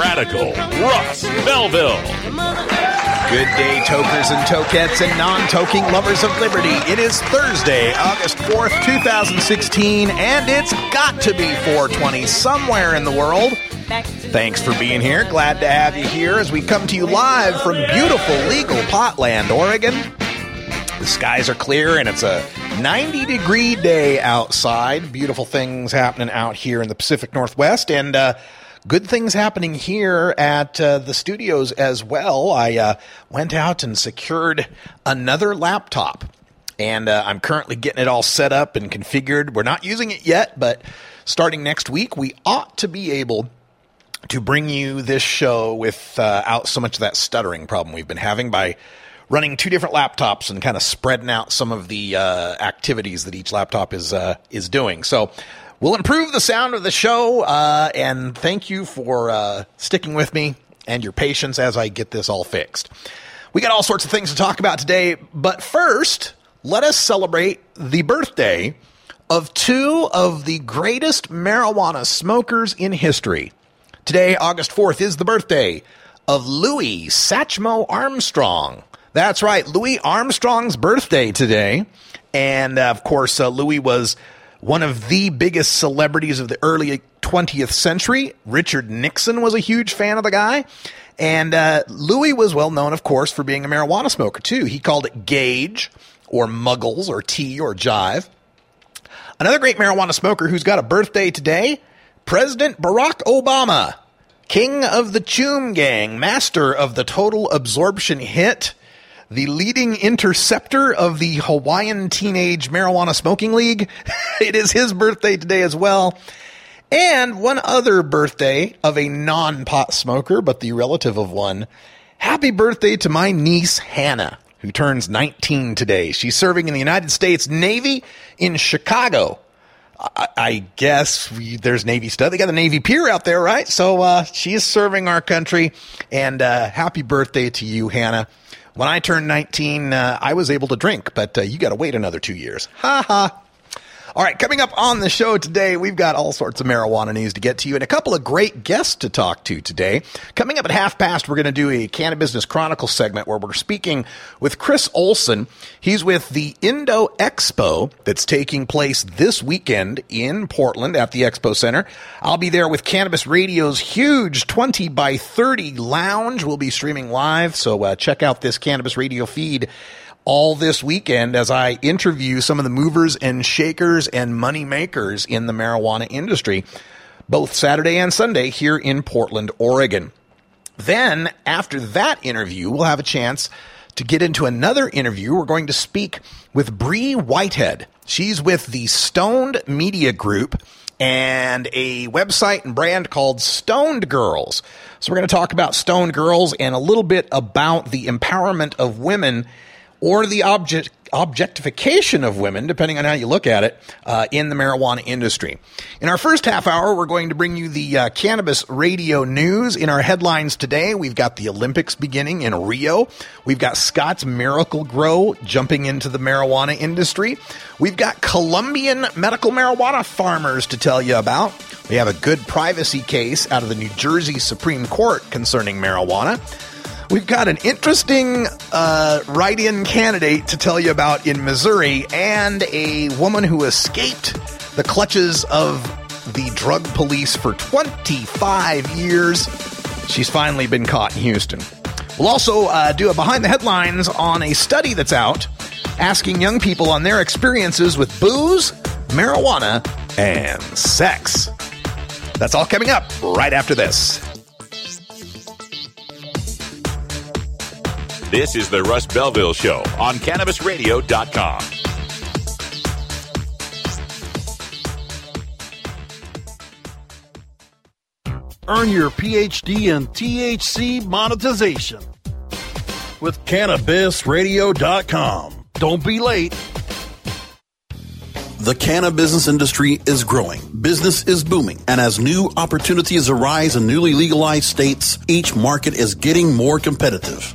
Radical Russ Belville. Good day, tokers and tokettes and non-toking lovers of liberty. It is Thursday, August 4th, 2016, and it's got to be 420 somewhere in the world. Thanks for being here. Glad to have you here as we come to you live from beautiful legal Potland, Oregon. The skies are clear and it's a 90 degree day outside. Beautiful things happening out here in the Pacific Northwest and uh, good things happening here at uh, the studios as well. I uh, went out and secured another laptop and uh, I'm currently getting it all set up and configured. We're not using it yet, but starting next week, we ought to be able to bring you this show without so much of that stuttering problem we've been having by running two different laptops and kind of spreading out some of the uh, activities that each laptop is uh, is doing. So we'll improve the sound of the show. Uh, and thank you for uh, sticking with me and your patience as I get this all fixed. We got all sorts of things to talk about today, but first, let us celebrate the birthday of two of the greatest marijuana smokers in history. Today, August 4th, is the birthday of Louis Satchmo Armstrong. That's right, Louis Armstrong's birthday today. And uh, of course, uh, Louis was one of the biggest celebrities of the early 20th century. Richard Nixon was a huge fan of the guy. And uh, Louis was well known, of course, for being a marijuana smoker, too. He called it gauge or muggles or tea or jive. Another great marijuana smoker who's got a birthday today President Barack Obama, king of the Choom Gang, master of the total absorption hit, the leading interceptor of the Hawaiian Teenage Marijuana Smoking League. it is his birthday today as well. And one other birthday of a non pot smoker, but the relative of one. Happy birthday to my niece, Hannah, who turns 19 today. She's serving in the United States Navy in Chicago. I, I guess we, there's Navy stuff. They got the Navy Pier out there, right? So uh, she is serving our country. And uh, happy birthday to you, Hannah. When I turned 19, uh, I was able to drink, but uh, you got to wait another two years. Ha ha. All right, coming up on the show today, we've got all sorts of marijuana news to get to you and a couple of great guests to talk to today. Coming up at half past, we're going to do a Canna Business Chronicle segment where we're speaking with Chris Olson. He's with the Indo Expo that's taking place this weekend in Portland at the Expo Center. I'll be there with Cannabis Radio's huge 20 by 30 lounge. We'll be streaming live, so uh, check out this Cannabis Radio feed all this weekend as I interview some of the movers and shakers and money makers in the marijuana industry, both Saturday and Sunday here in Portland, Oregon. Then, after that interview, we'll have a chance to get into another interview. We're going to speak with Bree Whitehead. She's with the Stoned Media Group and a website and brand called Stoned Girls. So, we're going to talk about Stoned Girls and a little bit about the empowerment of women or the object objectification of women, depending on how you look at it, uh, in the marijuana industry. In our first half hour, we're going to bring you the uh, cannabis radio news. In our headlines today, we've got the Olympics beginning in Rio. We've got Scotts Miracle-Gro jumping into the marijuana industry. We've got Colombian medical marijuana farmers to tell you about. We have a good privacy case out of the New Jersey Supreme Court concerning marijuana. We've got an interesting uh, write in candidate to tell you about in Missouri and a woman who escaped the clutches of the drug police for 25 years. She's finally been caught in Houston. We'll also uh, do a behind the headlines on a study that's out asking young people on their experiences with booze, marijuana, and sex. That's all coming up right after this. This is the Russ Belville Show on CannabisRadio.com. Earn your PhD in THC monetization with CannabisRadio.com. Don't be late. The cannabis business industry is growing. Business is booming. And as new opportunities arise in newly legalized states, each market is getting more competitive.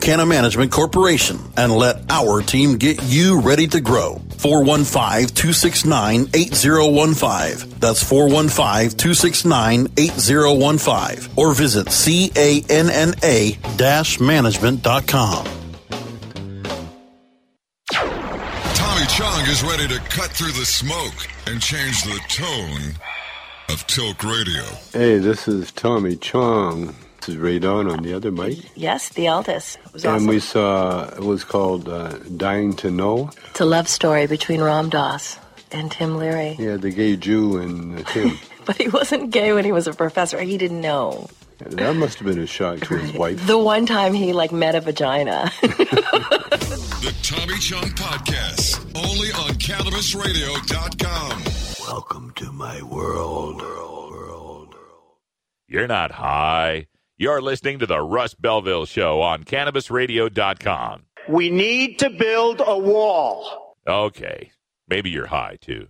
Canna Management Corporation and let our team get you ready to grow. 415-269-8015. That's 415-269-8015. Or visit canna-management.com. Tommy Chong is ready to cut through the smoke and change the tone of Tilk Radio. Hey, this is Tommy Chong. This is Rae Dawn on the other mic. Yes, the eldest. It was and awesome. we saw, it was called uh, Dying to Know. It's a love story between Ram Dass and Tim Leary. Yeah, the gay Jew and uh, Tim. But he wasn't gay when he was a professor. He didn't know. that must have been a shock to his wife. The one time he like met a vagina. The Tommy Chong Podcast, only on CannabisRadio.com. Welcome to my world. You're not high. You're listening to the Russ Belville Show on CannabisRadio.com. We need to build a wall. Okay, maybe you're high too.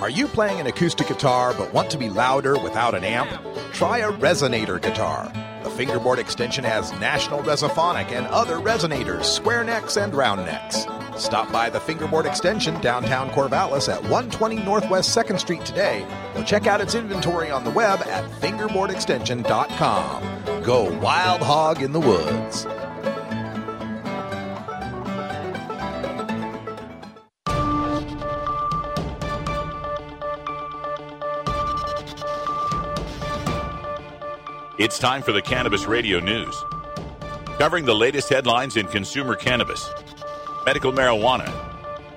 Are you playing an acoustic guitar but want to be louder without an amp? Try a resonator guitar. Fingerboard extension has National Resophonic and other resonators, square necks and round necks. Stop by the fingerboard extension downtown Corvallis at 120 Northwest 2nd Street today or check out its inventory on the web at fingerboardextension.com. Go wild hog in the woods. It's time for the Cannabis Radio News. Covering the latest headlines in consumer cannabis, medical marijuana,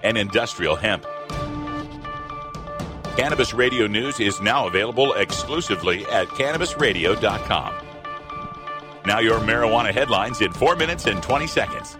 and industrial hemp. Cannabis Radio News is now available exclusively at cannabisradio.com. Now, your marijuana headlines in 4 minutes and 20 seconds.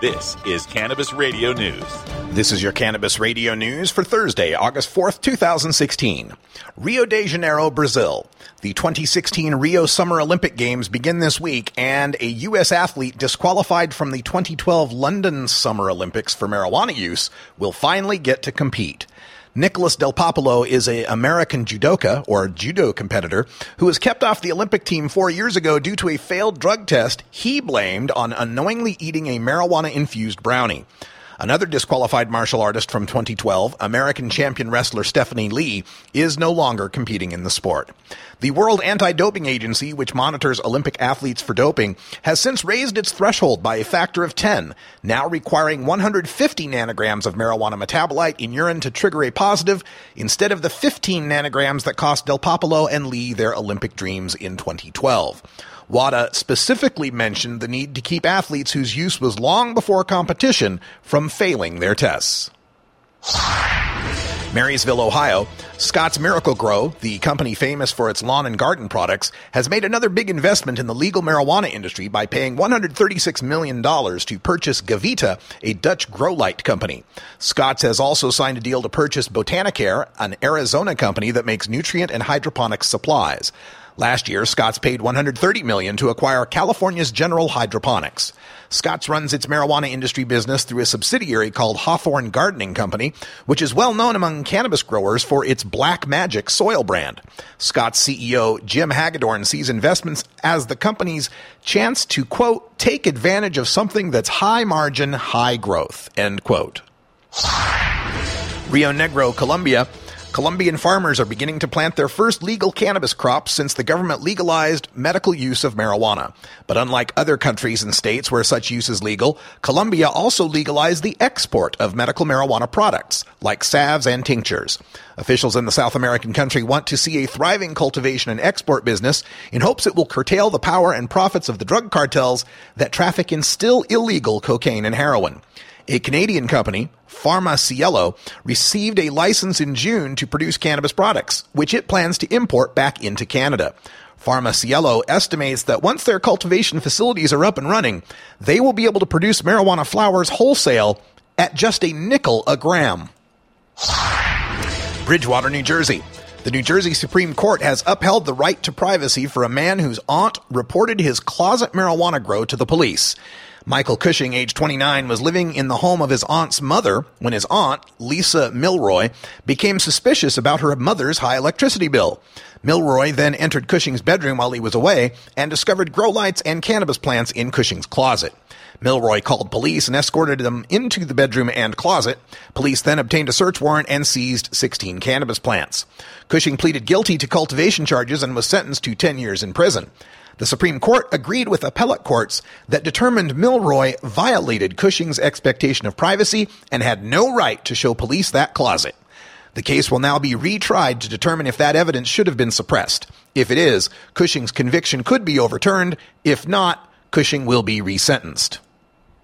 This is Cannabis Radio News. This is your Cannabis Radio News for Thursday, August 4th, 2016. Rio de Janeiro, Brazil. The 2016 Rio Summer Olympic Games begin this week, and a U.S. athlete disqualified from the 2012 London Summer Olympics for marijuana use will finally get to compete. Nicholas Delpopolo is a American judoka or judo competitor who was kept off the Olympic team four years ago due to a failed drug test he blamed on unknowingly eating a marijuana infused brownie. Another disqualified martial artist from 2012, American champion wrestler Stephany Lee, is no longer competing in the sport. The World Anti-Doping Agency, which monitors Olympic athletes for doping, has since raised its threshold by a factor of 10, now requiring 150 nanograms of marijuana metabolite in urine to trigger a positive instead of the 15 nanograms that cost Delpopolo and Lee their Olympic dreams in 2012. WADA specifically mentioned the need to keep athletes whose use was long before competition from failing their tests. Marysville, Ohio, Scotts Miracle-Gro, the company famous for its lawn and garden products, has made another big investment in the legal marijuana industry by paying $136 million to purchase Gavita, a Dutch grow light company. Scott's has also signed a deal to purchase Botanicare, an Arizona company that makes nutrient and hydroponics supplies. Last year, Scotts paid 130 million to acquire California's General Hydroponics. Scotts runs its marijuana industry business through a subsidiary called Hawthorne Gardening Company, which is well known among cannabis growers for its Black Magic soil brand. Scotts CEO Jim Hagedorn sees investments as the company's chance to quote take advantage of something that's high margin, high growth end quote. Rio Negro, Colombia. Colombian farmers are beginning to plant their first legal cannabis crops since the government legalized medical use of marijuana. But unlike other countries and states where such use is legal, Colombia also legalized the export of medical marijuana products, like salves and tinctures. Officials in the South American country want to see a thriving cultivation and export business in hopes it will curtail the power and profits of the drug cartels that traffic in still illegal cocaine and heroin. A Canadian company, Pharmacielo, received a license in June to produce cannabis products, which it plans to import back into Canada. Pharmacielo estimates that once their cultivation facilities are up and running, they will be able to produce marijuana flowers wholesale at just a nickel a gram. Bridgewater, New Jersey. The New Jersey Supreme Court has upheld the right to privacy for a man whose aunt reported his closet marijuana grow to the police. Michael Cushing, age 29, was living in the home of his aunt's mother when his aunt, Lisa Milroy, became suspicious about her mother's high electricity bill. Milroy then entered Cushing's bedroom while he was away and discovered grow lights and cannabis plants in Cushing's closet. Milroy called police and escorted them into the bedroom and closet. Police then obtained a search warrant and seized 16 cannabis plants. Cushing pleaded guilty to cultivation charges and was sentenced to 10 years in prison. The Supreme Court agreed with appellate courts that determined Milroy violated Cushing's expectation of privacy and had no right to show police that closet. The case will now be retried to determine if that evidence should have been suppressed. If it is, Cushing's conviction could be overturned. If not, Cushing will be resentenced.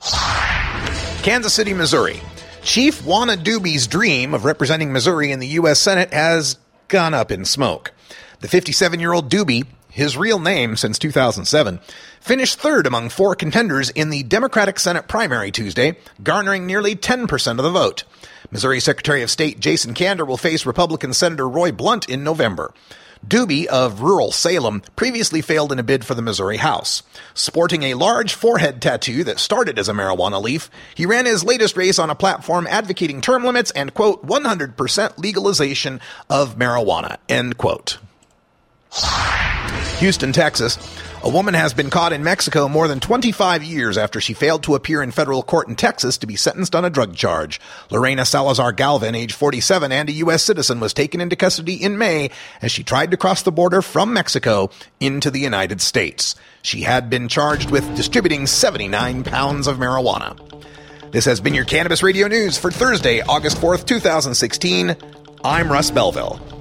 Kansas City, Missouri. Chief Wana Dubie's dream of representing Missouri in the U.S. Senate has gone up in smoke. The 57 year old Dubie his real name since 2007, finished third among four contenders in the Democratic Senate primary Tuesday, garnering nearly 10% of the vote. Missouri Secretary of State Jason Kander will face Republican Senator Roy Blunt in November. Dubie of rural Salem previously failed in a bid for the Missouri House. Sporting a large forehead tattoo that started as a marijuana leaf, he ran his latest race on a platform advocating term limits and, quote, 100% legalization of marijuana, end quote. Houston, Texas. A woman has been caught in Mexico more than 25 years after she failed to appear in federal court in Texas to be sentenced on a drug charge. Lorena Salazar Galvin, age 47 and a U.S. citizen, was taken into custody in May as she tried to cross the border from Mexico into the United States. She had been charged with distributing 79 pounds of marijuana. This has been your Cannabis Radio News for Thursday, August 4th, 2016. I'm Russ Belville.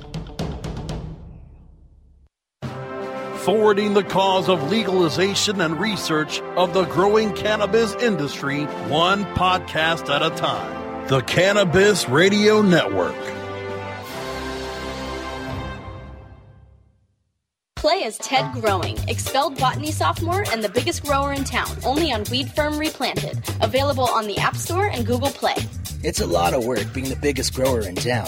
Forwarding the cause of legalization and research of the growing cannabis industry one podcast at a time. The Cannabis Radio Network. Play as Ted Growing, expelled botany sophomore and the biggest grower in town, only on Weed Firm Replanted. Available on the App Store and Google Play. It's a lot of work being the biggest grower in town.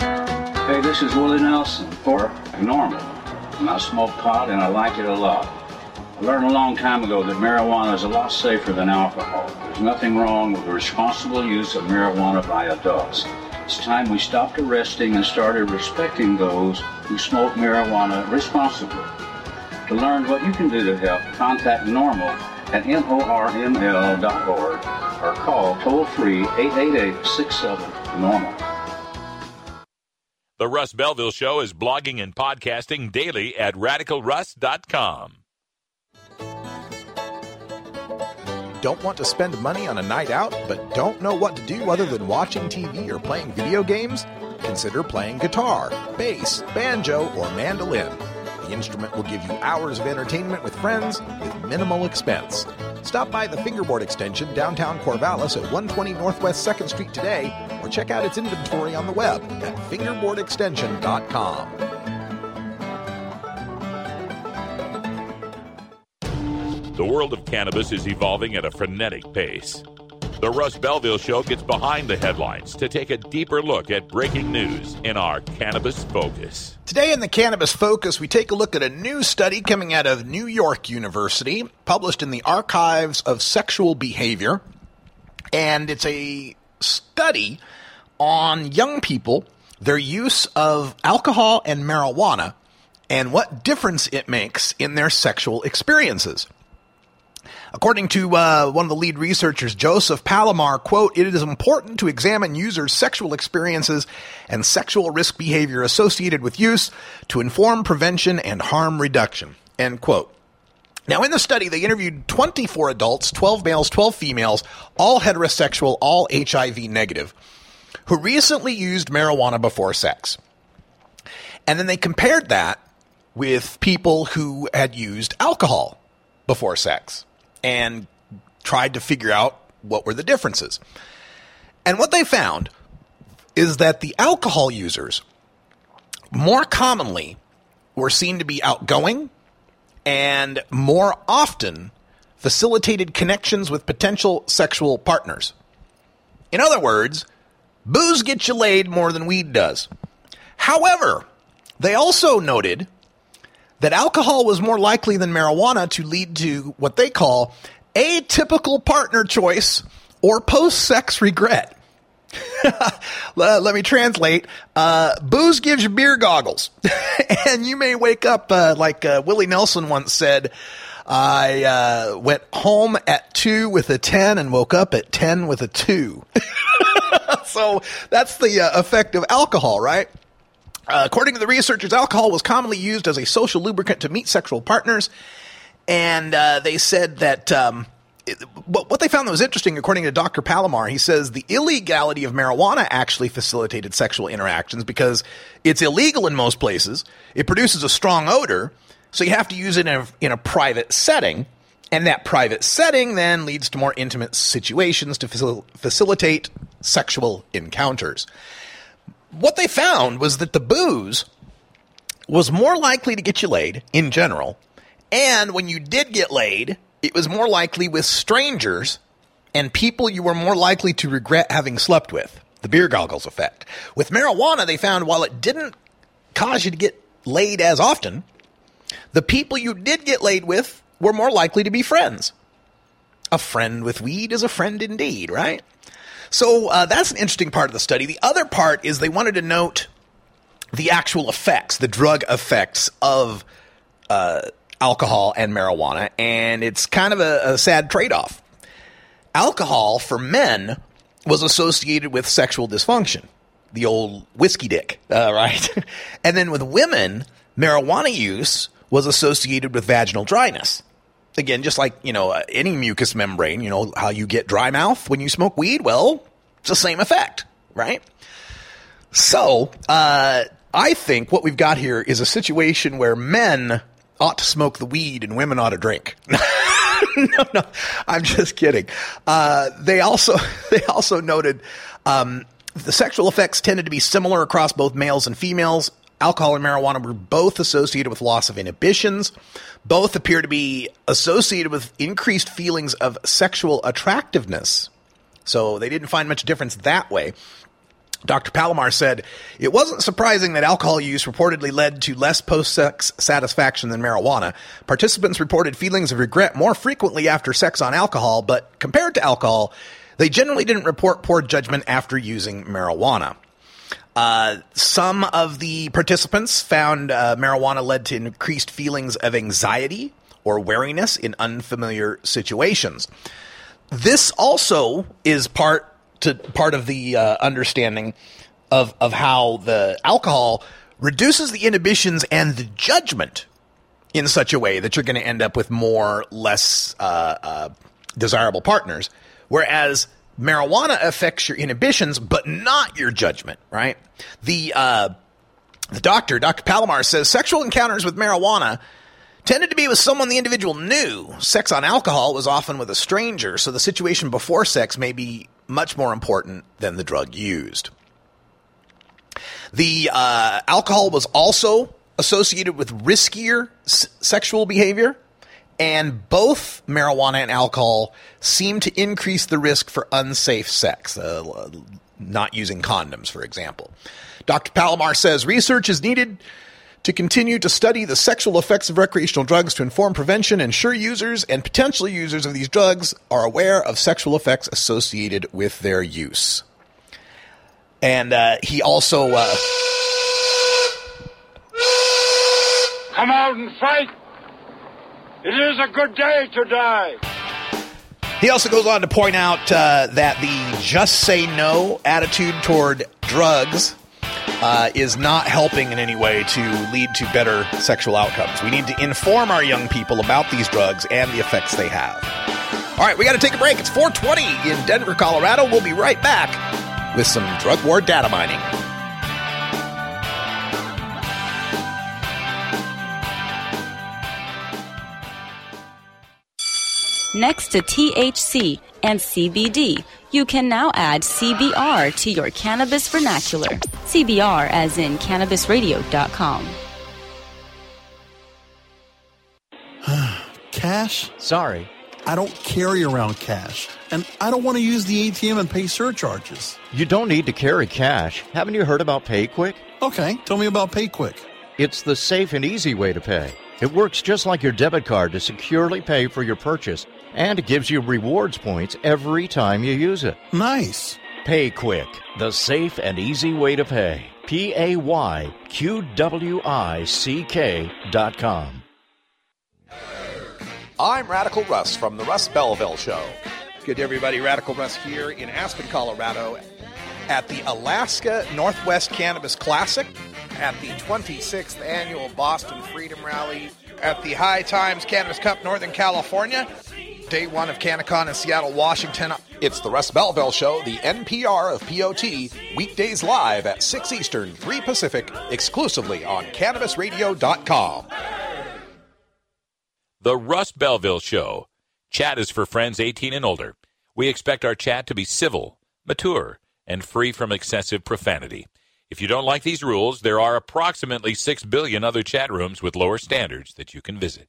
Hey, this is Willie Nelson for NORML. And I smoke pot and I like it a lot. I learned a long time ago that marijuana is a lot safer than alcohol. There's nothing wrong with the responsible use of marijuana by adults. It's time we stopped arresting and started respecting those who smoke marijuana responsibly. To learn what you can do to help, contact NORML at norml.org or call toll free 888 67 NORML. The Russ Belville Show is blogging and podcasting daily at radicalruss.com. Don't want to spend money on a night out, but don't know what to do other than watching TV or playing video games? Consider playing guitar, bass, banjo, or mandolin. The instrument will give you hours of entertainment with friends with minimal expense. Stop by the Fingerboard Extension downtown Corvallis at 120 Northwest 2nd Street today or check out its inventory on the web at fingerboardextension.com. The world of cannabis is evolving at a frenetic pace. The Russ Belville Show gets behind the headlines to take a deeper look at breaking news in our Cannabis Focus. Today in the Cannabis Focus, we take a look at a new study coming out of New York University, published in the Archives of Sexual Behavior. And it's a study on young people, their use of alcohol and marijuana, and what difference it makes in their sexual experiences. According to uh, one of the lead researchers, Joseph Palamar, quote, it is important to examine users' sexual experiences and sexual risk behavior associated with use to inform prevention and harm reduction, end quote. Now, in the study, they interviewed 24 adults, 12 males, 12 females, all heterosexual, all HIV negative, who recently used marijuana before sex. And then they compared that with people who had used alcohol before sex and tried to figure out what were the differences. And what they found is that the alcohol users more commonly were seen to be outgoing and more often facilitated connections with potential sexual partners. In other words, booze gets you laid more than weed does. However, they also noted that alcohol was more likely than marijuana to lead to what they call atypical partner choice or post sex regret. Let me translate. Uh, booze gives you beer goggles. and you may wake up uh, like uh, Willie Nelson once said I uh, went home at 2 with a 10 and woke up at 10 with a 2. so that's the uh, effect of alcohol, right? Uh, according to the researchers, alcohol was commonly used as a social lubricant to meet sexual partners, and uh, they said that. Um, what they found that was interesting, according to Dr. Palamar, he says the illegality of marijuana actually facilitated sexual interactions because it's illegal in most places. It produces a strong odor, so you have to use it in a, in a private setting. And that private setting then leads to more intimate situations to facil- facilitate sexual encounters what they found was that the booze was more likely to get you laid in general. And when you did get laid, it was more likely with strangers and people you were more likely to regret having slept with. The beer goggles effect. With marijuana, they found while it didn't cause you to get laid as often, the people you did get laid with were more likely to be friends. A friend with weed is a friend indeed, right? So uh, that's an interesting part of the study. The other part is they wanted to note the actual effects, the drug effects of uh, alcohol and marijuana, and it's kind of a, a sad trade off. Alcohol for men was associated with sexual dysfunction, the old whiskey dick, uh, right? and then with women, marijuana use was associated with vaginal dryness again, just like, you know, any mucous membrane, you know, how you get dry mouth when you smoke weed, well, it's the same effect, right? So, uh, I think what we've got here is a situation where men ought to smoke the weed and women ought to drink. no, no, I'm just kidding. Uh, they also they also noted um, the sexual effects tended to be similar across both males and females. Alcohol and marijuana were both associated with loss of inhibitions. Both appear to be associated with increased feelings of sexual attractiveness. So they didn't find much difference that way. Dr. Palamar said it wasn't surprising that alcohol use reportedly led to less post sex satisfaction than marijuana. Participants reported feelings of regret more frequently after sex on alcohol, but compared to alcohol, they generally didn't report poor judgment after using marijuana. Uh, some of the participants found uh, marijuana led to increased feelings of anxiety or wariness in unfamiliar situations. This also is part to part of the uh, understanding of of how the alcohol reduces the inhibitions and the judgment in such a way that you're going to end up with more less uh, uh, desirable partners, whereas marijuana affects your inhibitions, but not your judgment, right? The, uh, the doctor, Dr. Palamar, says sexual encounters with marijuana tended to be with someone the individual knew. Sex on alcohol was often with a stranger, so the situation before sex may be much more important than the drug used. The uh, alcohol was also associated with riskier s- sexual behavior And both marijuana and alcohol seem to increase the risk for unsafe sex, uh, not using condoms, for example. Dr. Palamar says research is needed to continue to study the sexual effects of recreational drugs to inform prevention, ensure users and potential users of these drugs are aware of sexual effects associated with their use. And uh, he also. Uh, Come out and fight! It is a good day to die! He also goes on to point out uh, that the just say no attitude toward drugs uh, is not helping in any way to lead to better sexual outcomes. We need to inform our young people about these drugs and the effects they have. All right, we got to take a break. It's 420 in Denver, Colorado. We'll be right back with some drug war data mining. Next to THC and CBD, you can now add CBR to your cannabis vernacular. CBR as in cannabisradio.com. cash? Sorry. I don't carry around cash, and I don't want to use the ATM and pay surcharges. You don't need to carry cash. Haven't you heard about PayQwick? Okay, tell me about PayQwick. It's the safe and easy way to pay. It works just like your debit card to securely pay for your purchase, and it gives you rewards points every time you use it. Nice. PayQwick, the safe and easy way to pay. P A Y Q W I C K dot com. I'm Radical Russ from the Russ Belville Show. Good everybody, Radical Russ here in Aspen, Colorado at the Alaska Northwest Cannabis Classic, at the 26th Annual Boston Freedom Rally, at the High Times Cannabis Cup Northern California, day one of CannaCon in Seattle, Washington. It's the Russ Belville Show, the NPR of POT, weekdays live at 6 Eastern, 3 Pacific, exclusively on CannabisRadio.com. The Russ Belville Show. Chat is for friends 18 and older. We expect our chat to be civil, mature, and free from excessive profanity. If you don't like these rules, there are approximately 6 billion other chat rooms with lower standards that you can visit.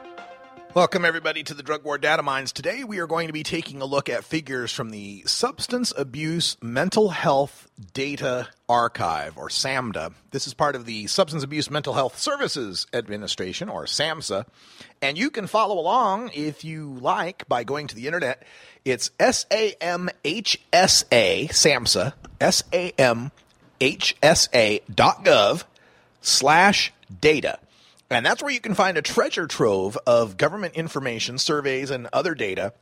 Welcome, everybody, to the Drug War Data Mines. Today, we are going to be taking a look at figures from the Substance Abuse Mental Health Data Archive, or SAMHDA. This is part of the Substance Abuse Mental Health Services Administration, or SAMHSA. And you can follow along if you like by going to the internet. It's S A M H S A, SAMHSA, S A M H S A dot gov slash data. And that's where you can find a treasure trove of government information, surveys, and other data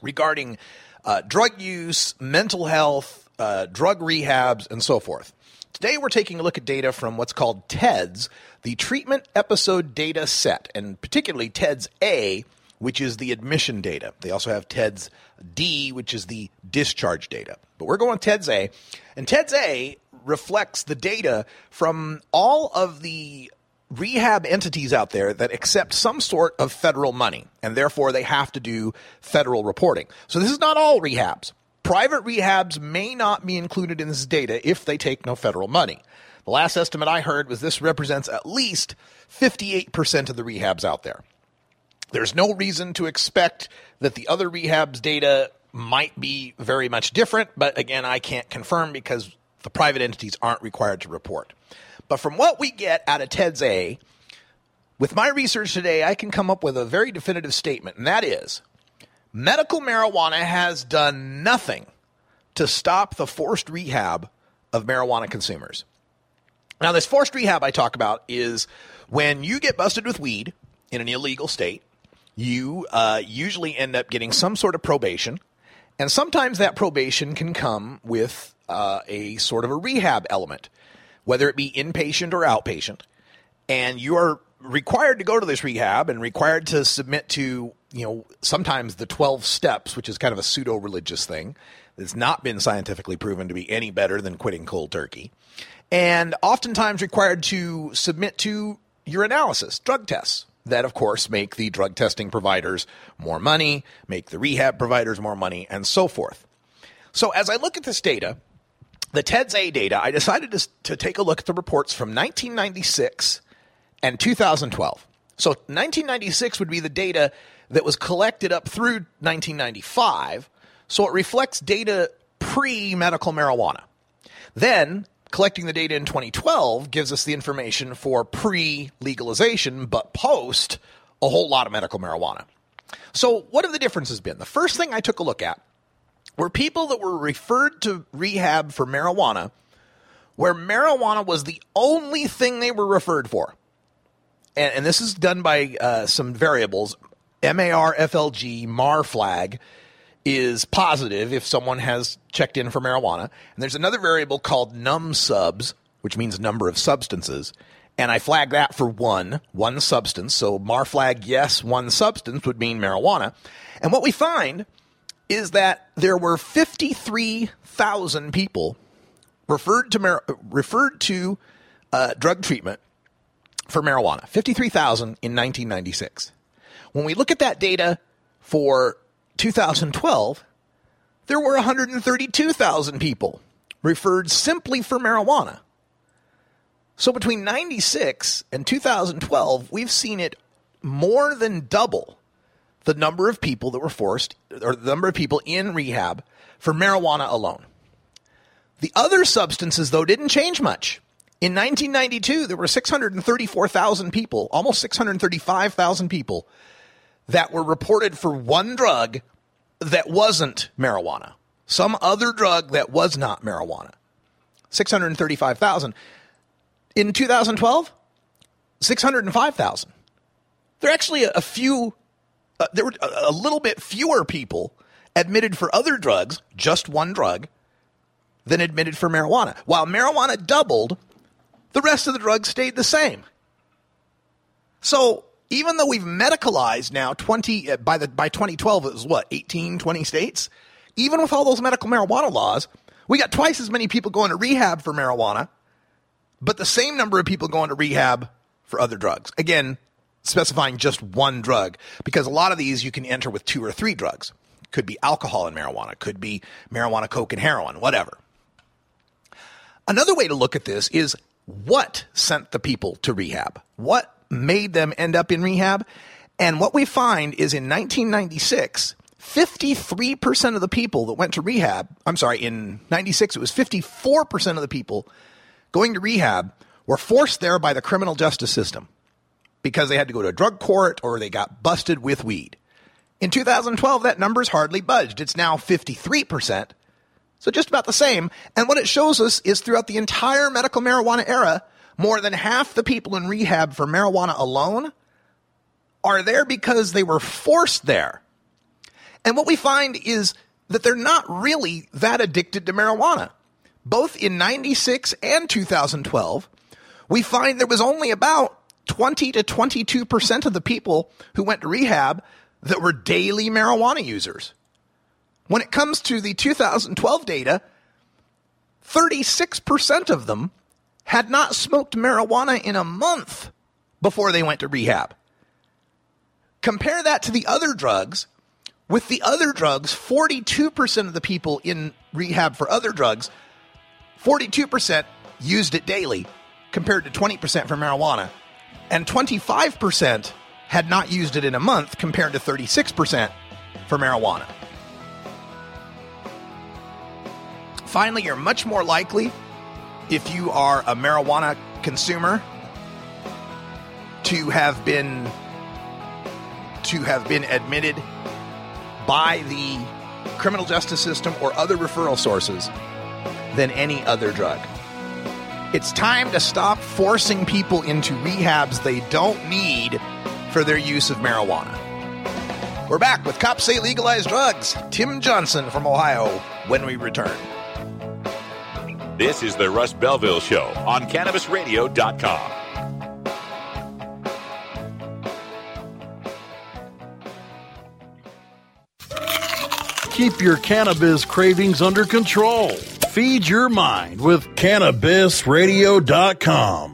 regarding uh, drug use, mental health, uh, drug rehabs, and so forth. Today, we're taking a look at data from what's called TEDS, the Treatment Episode Data Set, and particularly TEDS A, which is the admission data. They also have TEDS D, which is the discharge data. But we're going TEDS A. And TEDS A reflects the data from all of the rehab entities out there that accept some sort of federal money, and therefore they have to do federal reporting. So this is not all rehabs. Private rehabs may not be included in this data if they take no federal money. The last estimate I heard was this represents at least 58% of the rehabs out there. There's no reason to expect that the other rehabs data might be very much different, but again, I can't confirm because the private entities aren't required to report. But from what we get out of TEDS A, With my research today, I can come up with a very definitive statement, and that is medical marijuana has done nothing to stop the forced rehab of marijuana consumers. Now, this forced rehab I talk about is when you get busted with weed in an illegal state, you uh, usually end up getting some sort of probation, and sometimes that probation can come with uh, a sort of a rehab element, whether it be inpatient or outpatient. And you are required to go to this rehab and required to submit to, you know, sometimes the 12 steps, which is kind of a pseudo religious thing that's not been scientifically proven to be any better than quitting cold turkey. And oftentimes required to submit to urinalysis, drug tests that, of course, make the drug testing providers more money, make the rehab providers more money, and so forth. So as I look at this data, the TEDS A data, I decided to, to take a look at the reports from 1996 and 2012. So 1996 would be the data that was collected up through 1995. So it reflects data pre medical marijuana. Then collecting the data in 2012 gives us the information for pre legalization, but post a whole lot of medical marijuana. So, what have the differences been? The first thing I took a look at were people that were referred to rehab for marijuana where marijuana was the only thing they were referred for. And, and this is done by uh, some variables. MARFLG, MAR flag is positive if someone has checked in for marijuana. And there's another variable called num subs, which means number of substances. And I flag that for one, one substance. So MAR flag, yes, one substance would mean marijuana. And what we find is that there were 53,000 people referred to mar- referred to uh, drug treatment for marijuana. 53,000 in 1996. When we look at that data for 2012, there were 132,000 people referred simply for marijuana. So between 96 and 2012, we've seen it more than double the number of people that were forced, or the number of people in rehab for marijuana alone. The other substances, though, didn't change much. In 1992, there were 634,000 people, almost 635,000 people, that were reported for one drug that wasn't marijuana, some other drug that was not marijuana. 635,000. In 2012, 605,000. There are actually a, a few, uh, there were a, a little bit fewer people admitted for other drugs, just one drug, than admitted for marijuana. While marijuana doubled, the rest of the drugs stayed the same. So even though we've medicalized now 20 uh, by the by 2012 it was what 18 20 states even with all those medical marijuana laws we got twice as many people going to rehab for marijuana but the same number of people going to rehab for other drugs again specifying just one drug because a lot of these you can enter with two or three drugs. Could be alcohol and marijuana could be marijuana coke and heroin whatever. Another way to look at this is what sent the people to rehab? What made them end up in rehab. And what we find is in 1996, 53% of the people that went to rehab, I'm sorry, in 96, it was 54% of the people going to rehab were forced there by the criminal justice system because they had to go to a drug court or they got busted with weed. In 2012, that number's hardly budged. It's now 53%. So just about the same. And what it shows us is throughout the entire medical marijuana era, more than half the people in rehab for marijuana alone are there because they were forced there. And what we find is that they're not really that addicted to marijuana. Both in 96 and 2012, we find there was only about 20 to 22% of the people who went to rehab that were daily marijuana users. When it comes to the 2012 data, 36% of them had not smoked marijuana in a month before they went to rehab. Compare that to the other drugs. With the other drugs, 42% of the people in rehab for other drugs, 42% used it daily compared to 20% for marijuana. And 25% had not used it in a month compared to 36% for marijuana. Finally, you're much more likely if you are a marijuana consumer to have been to have been admitted by the criminal justice system or other referral sources than any other drug. It's time to stop forcing people into rehabs they don't need for their use of marijuana. We're back with Cops Say Legalized Drugs. Tim Johnson from Ohio when we return. This is the Russ Belville Show on CannabisRadio.com. Keep your cannabis cravings under control. Feed your mind with CannabisRadio.com.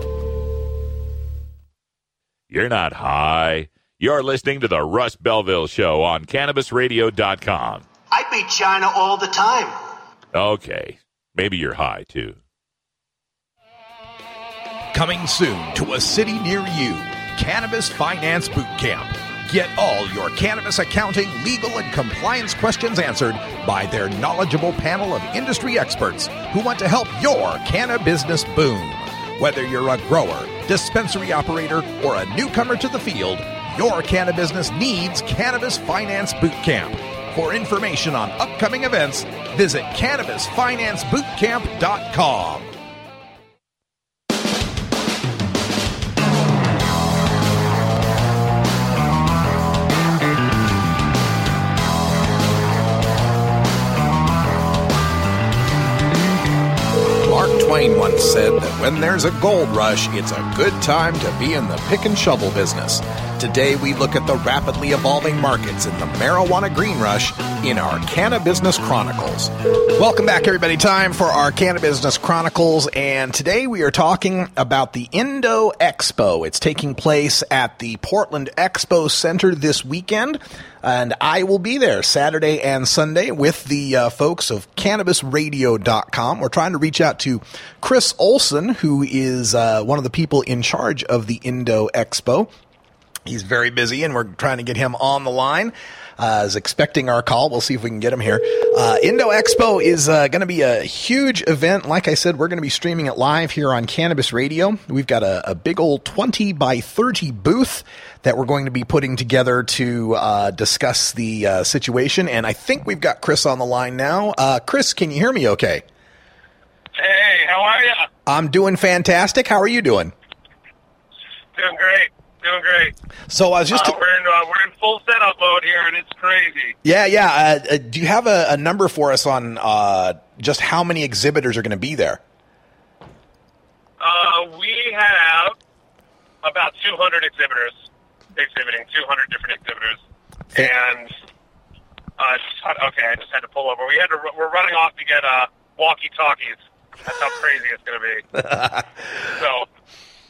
You're not high. You're listening to the Russ Belville Show on CannabisRadio.com. I beat China all the time. Okay, maybe you're high too. Coming soon to a city near you, Cannabis Finance Boot Camp. Get all your cannabis accounting, legal, and compliance questions answered by their knowledgeable panel of industry experts who want to help your cannabis business boom. Whether you're a grower, dispensary operator, or a newcomer to the field, your cannabis business needs Cannabis Finance Boot Camp. For information on upcoming events, visit CannabisFinanceBootcamp.com. Twain once said that when there's a gold rush, it's a good time to be in the pick and shovel business. Today, we look at the rapidly evolving markets in the marijuana green rush in our Canna Business Chronicles. Welcome back, everybody. Time for our Canna Business Chronicles, and today we are talking about the Indo Expo. It's taking place at the Portland Expo Center this weekend and I will be there Saturday and Sunday with the uh, folks of CannabisRadio.com. We're trying to reach out to Chris Olson, who is uh, one of the people in charge of the Indo Expo. He's very busy, and we're trying to get him on the line. Uh, is expecting our call. We'll see if we can get him here. Uh, Indo Expo is uh, going to be a huge event. Like I said, we're going to be streaming it live here on Cannabis Radio. We've got a, a big old 20 by 30 booth that we're going to be putting together to uh, discuss the uh, situation. And I think we've got Chris on the line now. Uh, Chris, can you hear me okay? Hey, how are you? I'm doing fantastic. How are you doing? Doing great. Doing great. So I was just. Uh, we're in uh, we're in full setup mode here, and it's crazy. Yeah, yeah. Uh, uh, do you have a, a number for us on uh, just how many exhibitors are going to be there? Uh, we have about 200 exhibitors exhibiting, 200 different exhibitors, and uh, okay, I just had to pull over. We had to. We're running off to get uh, walkie talkies. That's how crazy it's going to be. so,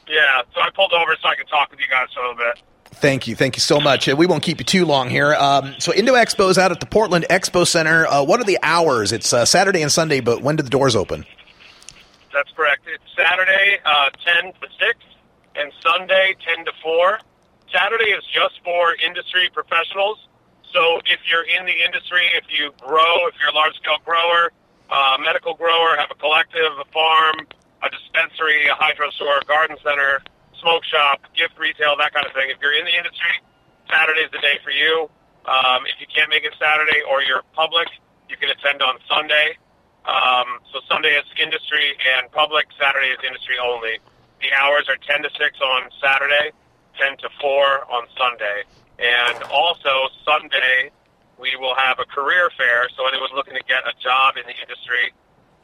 yeah. So I pulled over so I could talk with you guys a little bit. Thank you, thank you so much. We won't keep you too long here. Um, so Indo Expo is out at the Portland Expo Center. Uh, what are the hours? It's uh, Saturday and Sunday, but when do the doors open? That's correct. It's Saturday, uh, 10 to 6, and Sunday, 10 to 4. Saturday is just for industry professionals. So if you're in the industry, if you grow, if you're a large-scale grower, uh, medical grower, have a collective, a farm, a dispensary, a hydro store, a garden center, smoke shop, gift retail, that kind of thing. If you're in the industry, Saturday's the day for you. Um, if you can't make it Saturday or you're public, you can attend on Sunday. Um, so Sunday is industry and public. Saturday is industry only. The hours are 10 to 6 on Saturday, 10 to 4 on Sunday. And also Sunday, we will have a career fair. So anyone looking to get a job in the industry,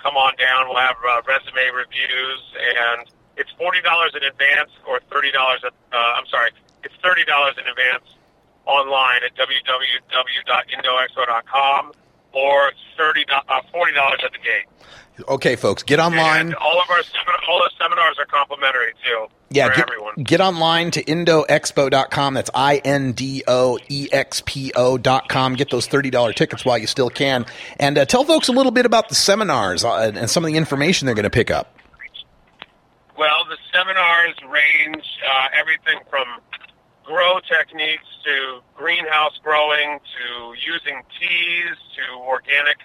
come on down. We'll have uh, resume reviews, and it's forty dollars in advance or thirty dollars. Uh, I'm sorry, it's thirty dollars in advance online at www.indoexpo.com or thirty uh, forty dollars at the gate. Okay, folks, get online. And all of our all the seminars are complimentary too. Yeah, for get, everyone. get online to indoexpo.com. That's I N D O E X P O.com. Get those $30 tickets while you still can. And uh, tell folks a little bit about the seminars uh, and some of the information they're going to pick up. Well, the seminars range uh, everything from grow techniques to greenhouse growing to using teas to organic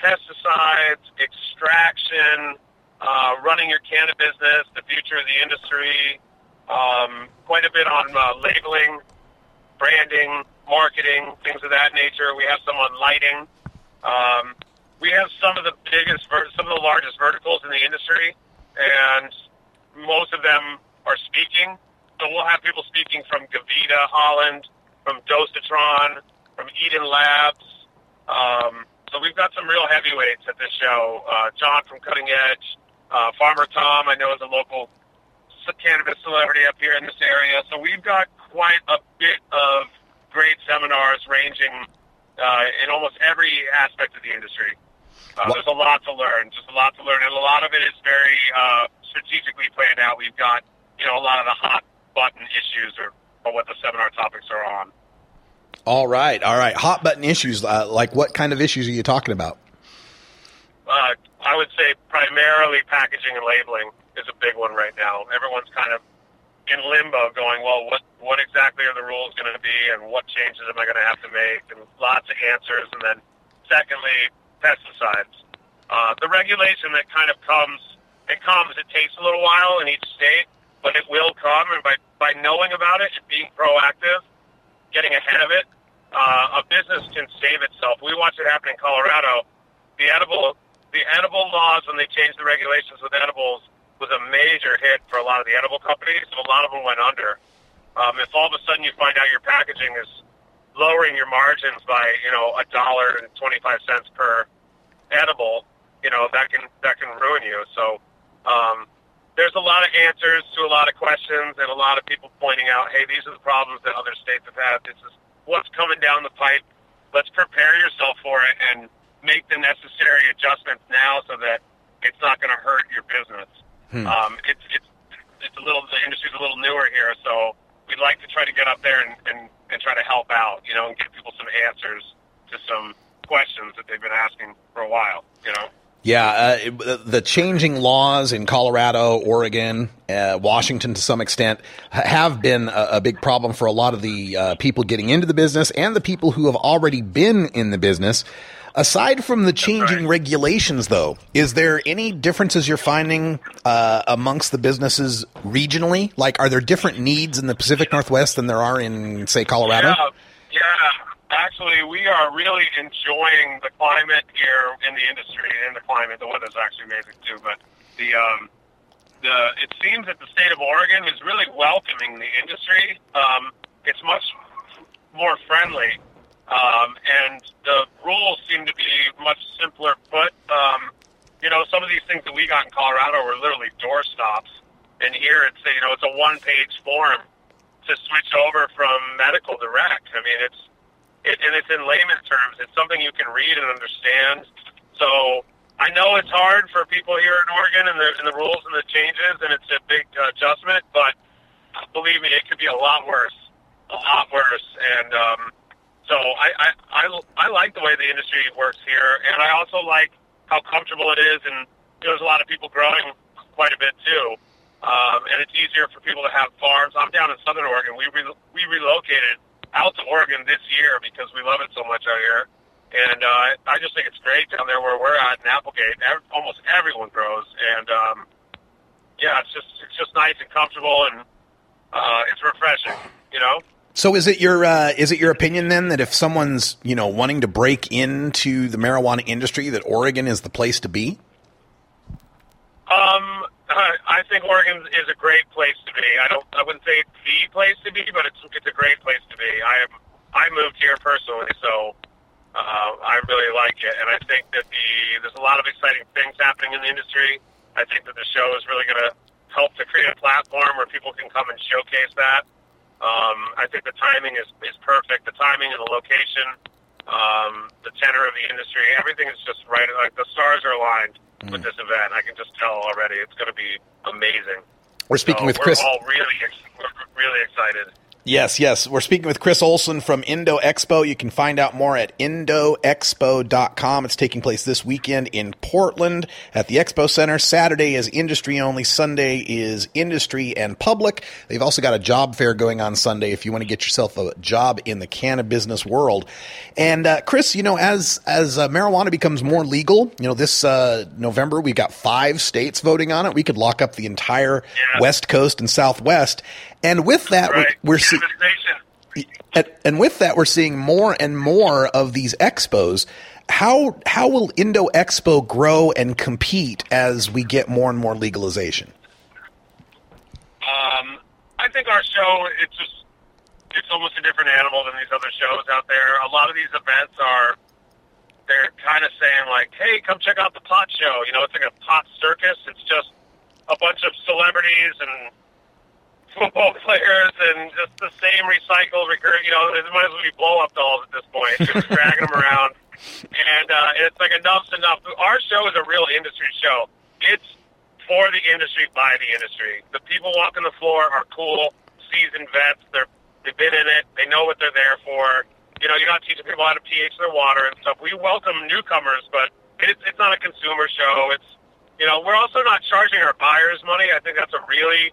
pesticides, extraction, uh, running your canna business, the future of the industry, um, quite a bit on uh, labeling, branding, marketing, things of that nature. We have some on lighting. Um, we have some of the biggest, some of the largest verticals in the industry, and most of them are speaking. So we'll have people speaking from Gavita, Holland, from Dosatron, from Eden Labs. Um, so we've got some real heavyweights at this show. Uh, John from Cutting Edge, uh, Farmer Tom, I know is a local cannabis celebrity up here in this area. So we've got quite a bit of great seminars ranging uh, in almost every aspect of the industry. Uh, there's a lot to learn, just a lot to learn, and a lot of it is very uh, strategically planned out. We've got, you know, a lot of the hot button issues or, or what the seminar topics are on. All right, all right. Hot button issues. Uh, like what kind of issues are you talking about? Uh, I would say primarily packaging and labeling is a big one right now. Everyone's kind of in limbo, going, well, what what exactly are the rules going to be, and what changes am I going to have to make, and lots of answers. And then, secondly, pesticides. Uh, the regulation that kind of comes, it comes. It takes a little while in each state, but it will come. And by by knowing about it and being proactive, getting ahead of it, uh, a business can save itself. We watched it happen in Colorado. The edible the edible laws when they changed the regulations with edibles was a major hit for a lot of the edible companies. So a lot of them went under. Um, if all of a sudden you find out your packaging is lowering your margins by you know a dollar and twenty five cents per edible, you know that can that can ruin you. So um, there's a lot of answers to a lot of questions and a lot of people pointing out, hey, these are the problems that other states have had. This is what's coming down the pipe. Let's prepare yourself for it and make the necessary adjustments now so that it's not going to hurt your business. Hmm. Um, it's it's it's a little the industry's a little newer here, so we'd like to try to get up there and, and, and try to help out, you know, and give people some answers to some questions that they've been asking for a while, you know. Yeah, uh, the changing laws in Colorado, Oregon, uh, Washington to some extent have been a, a big problem for a lot of the uh, people getting into the business and the people who have already been in the business. Aside from the changing regulations, though, is there any differences you're finding uh, amongst the businesses regionally? Like, are there different needs in the Pacific Northwest than there are in, say, Colorado? Yeah, yeah. Actually, we are really enjoying the climate here in the industry and the climate. The weather's actually amazing too. But the um, the it seems that the state of Oregon is really welcoming the industry. Um, it's much more friendly, um, and the rules seem to be much simpler put. Um, you know, some of these things that we got in Colorado were literally door stops, and here it's you know it's a one page form to switch over from medical direct. I mean, it's it, and it's in layman terms. It's something you can read and understand. So I know it's hard for people here in Oregon and the, and the rules and the changes, and it's a big uh, adjustment. But believe me, it could be a lot worse, a lot worse. And um, so I, I I I like the way the industry works here, and I also like how comfortable it is. And there's a lot of people growing quite a bit too. Um, and it's easier for people to have farms. I'm down in Southern Oregon. We re- we relocated out to Oregon this year because we love it so much out here. And uh, I just think it's great down there where we're at in Applegate. Ev- almost everyone grows, and um, yeah, it's just it's just nice and comfortable, and uh, it's refreshing. You know. So is it your uh, is it your opinion then that if someone's you know wanting to break into the marijuana industry, that Oregon is the place to be? Um, I think Oregon is a great place to be. I don't, I wouldn't say the place to be, but it's it's a great place to be. I am, I moved here personally, so uh, I really like it, and I think that the there's a lot of exciting things happening in the industry. I think that the show is really going to help to create a platform where people can come and showcase that. Um, I think the timing is is perfect. The timing and the location, um, the tenor of the industry, everything is just right. Like the stars are aligned Mm. with this event. I can just tell already. It's going to be amazing. We're speaking So with we're Chris. all really, we're really excited. Yes, yes. We're speaking with Chris Olson from Indo Expo. You can find out more at indoexpo.com. It's taking place this weekend in Portland at the Expo Center. Saturday is industry only. Sunday is industry and public. They've also got a job fair going on Sunday if you want to get yourself a job in the cannabis business world. And uh, Chris, you know, as as uh, marijuana becomes more legal, you know, this uh, November we've got five states voting on it. We could lock up the entire West Coast and Southwest. And with that, Right. we're, we're see- and, and with that, we're seeing more and more of these expos. How how will Indo Expo grow and compete as we get more and more legalization? Um, I think our show it's just it's almost a different animal than these other shows out there. A lot of these events are they're kind of saying like, "Hey, come check out the pot show." You know, it's like a pot circus. It's just a bunch of celebrities and football players and just the same recycled recurring. You know, it might as well be blow up dolls at this point, just dragging them around. And uh, it's like enough's enough. Our show is a real industry show. It's for the industry by the industry. The people walking the floor are cool, seasoned vets. They're they've been in it. They know what they're there for. You know, you're not teaching people how to pH their water and stuff. We welcome newcomers, but it's it's not a consumer show. It's you know, we're also not charging our buyers money. I think that's a really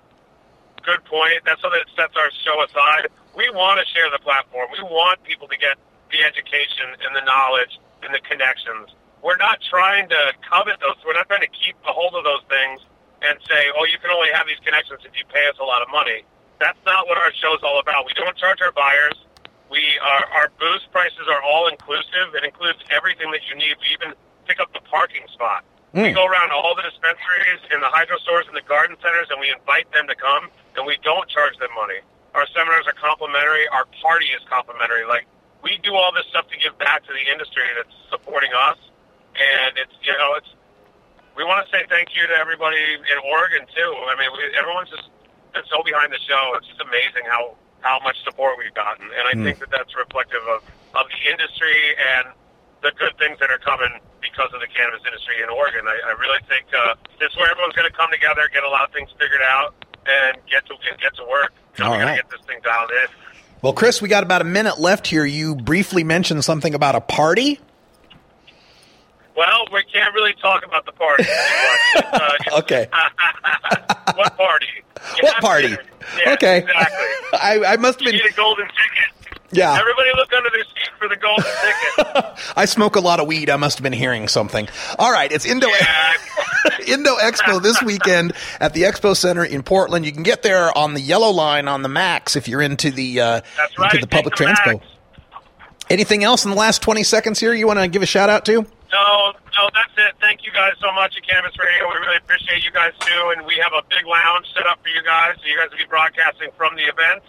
good point. That's something that sets our show aside. We want to share the platform. We want people to get the education and the knowledge and the connections. We're not trying to covet those. We're not trying to keep a hold of those things and say, oh, you can only have these connections if you pay us a lot of money. That's not what our show's all about. We don't charge our buyers. We are, our boost prices are all inclusive. It includes everything that you need. We even pick up the parking spot. We hmm. go around all the dispensaries and the hydro stores and the garden centers, and we invite them to come, and we don't charge them money. Our seminars are complimentary. Our party is complimentary. Like we do all this stuff to give back to the industry that's supporting us, and it's you know it's we want to say thank you to everybody in Oregon too. I mean, we, everyone's just been so behind the show. It's just amazing how how much support we've gotten, and I Hmm. think that that's reflective of of the industry and the good things that are coming because of the cannabis industry in Oregon. I, I really think uh, this is where everyone's going to come together, get a lot of things figured out, and get to get, to work. All we right. get this thing dialed in. Well, Chris, we got about a minute left here. You briefly mentioned something about a party. Well, we can't really talk about the party. too much. It's, uh, Okay. what party? You What party? Yeah, Okay. Exactly. I, I must have You been. need a golden ticket. Yeah. Everybody look under their seat for the golden ticket. I smoke a lot of weed. I must have been hearing something. All right, it's Indo Indo Expo this weekend at the Expo Center in Portland. You can get there on the yellow line on the Max if you're into the uh, That's right. into the public the transpo. Anything else in the last 20 seconds here you want to give a shout out to? No, no, that's it. Thank you guys so much at Cannabis Radio. We really appreciate you guys too, and we have a big lounge set up for you guys, so you guys will be broadcasting from the events.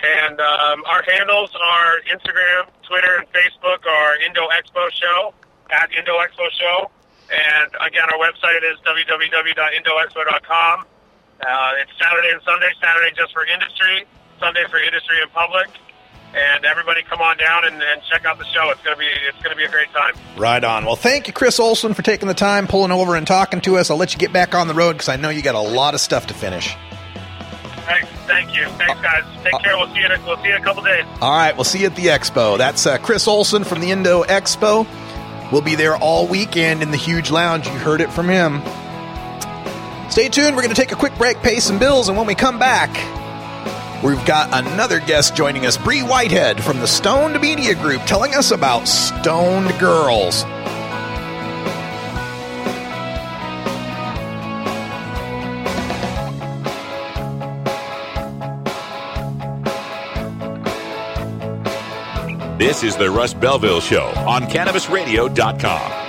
And um, our handles are Instagram, Twitter, and Facebook are Indo Expo Show at Indo Expo Show. And again, our website is www.indoexpo.com. Uh, it's Saturday and Sunday. Saturday just for industry, Sunday for industry and public. And everybody, come on down and, and check out the show. It's gonna be it's gonna be a great time. Right on. Well, thank you, Chris Olson, for taking the time, pulling over and talking to us. I'll let you get back on the road because I know you got a lot of stuff to finish. Thanks, thank you, thanks guys. Take care. We'll see you. In a, we'll see you in a couple days. All right, we'll see you at the expo. That's uh, Chris Olson from the Indo Expo. We'll be there all weekend in the huge lounge. You heard it from him. Stay tuned. We're going to take a quick break, pay some bills, and when we come back, we've got another guest joining us, Bree Whitehead from the Stoned Media Group, telling us about Stoned Girls. This is the Russ Belville Show on CannabisRadio.com.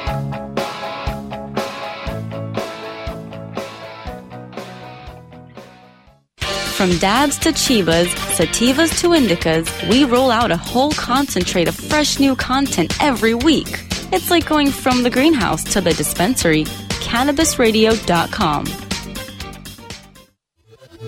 From dabs to chivas, sativas to indicas, we roll out a whole concentrate of fresh new content every week. It's like going from the greenhouse to the dispensary. CannabisRadio.com.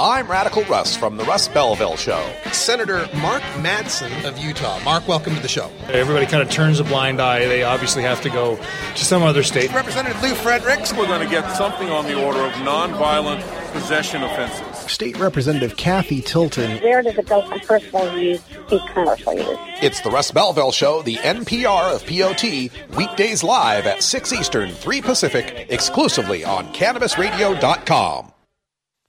I'm Radical Russ from the Russ Belville Show. Senator Mark Madsen of Utah. Mark, welcome to the show. Everybody kind of turns a blind eye. They obviously have to go to some other state. Representative Lou Fredericks. We're going to get something on the order of nonviolent possession offenses. State Representative Kathy Tilton. Where does it go from personal use to commercial use? It's the Russ Belville Show, the NPR of POT, weekdays live at 6 Eastern, 3 Pacific, exclusively on CannabisRadio.com.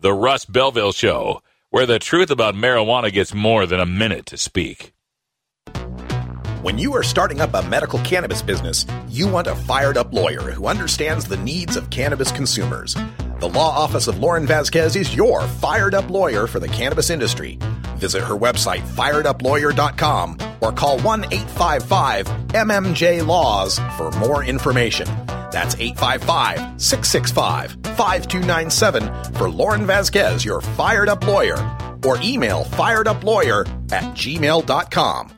The Russ Belville Show, where the truth about marijuana gets more than a minute to speak. When you are starting up a medical cannabis business, you want a fired up lawyer who understands the needs of cannabis consumers. The law office of Lauren Vasquez is your fired up lawyer for the cannabis industry. Visit her website, fireduplawyer.com, or call 1 855 MMJ Laws for more information. That's 855 665 5297 for Lauren Vasquez, your fired up lawyer, or email fireduplawyer at gmail.com.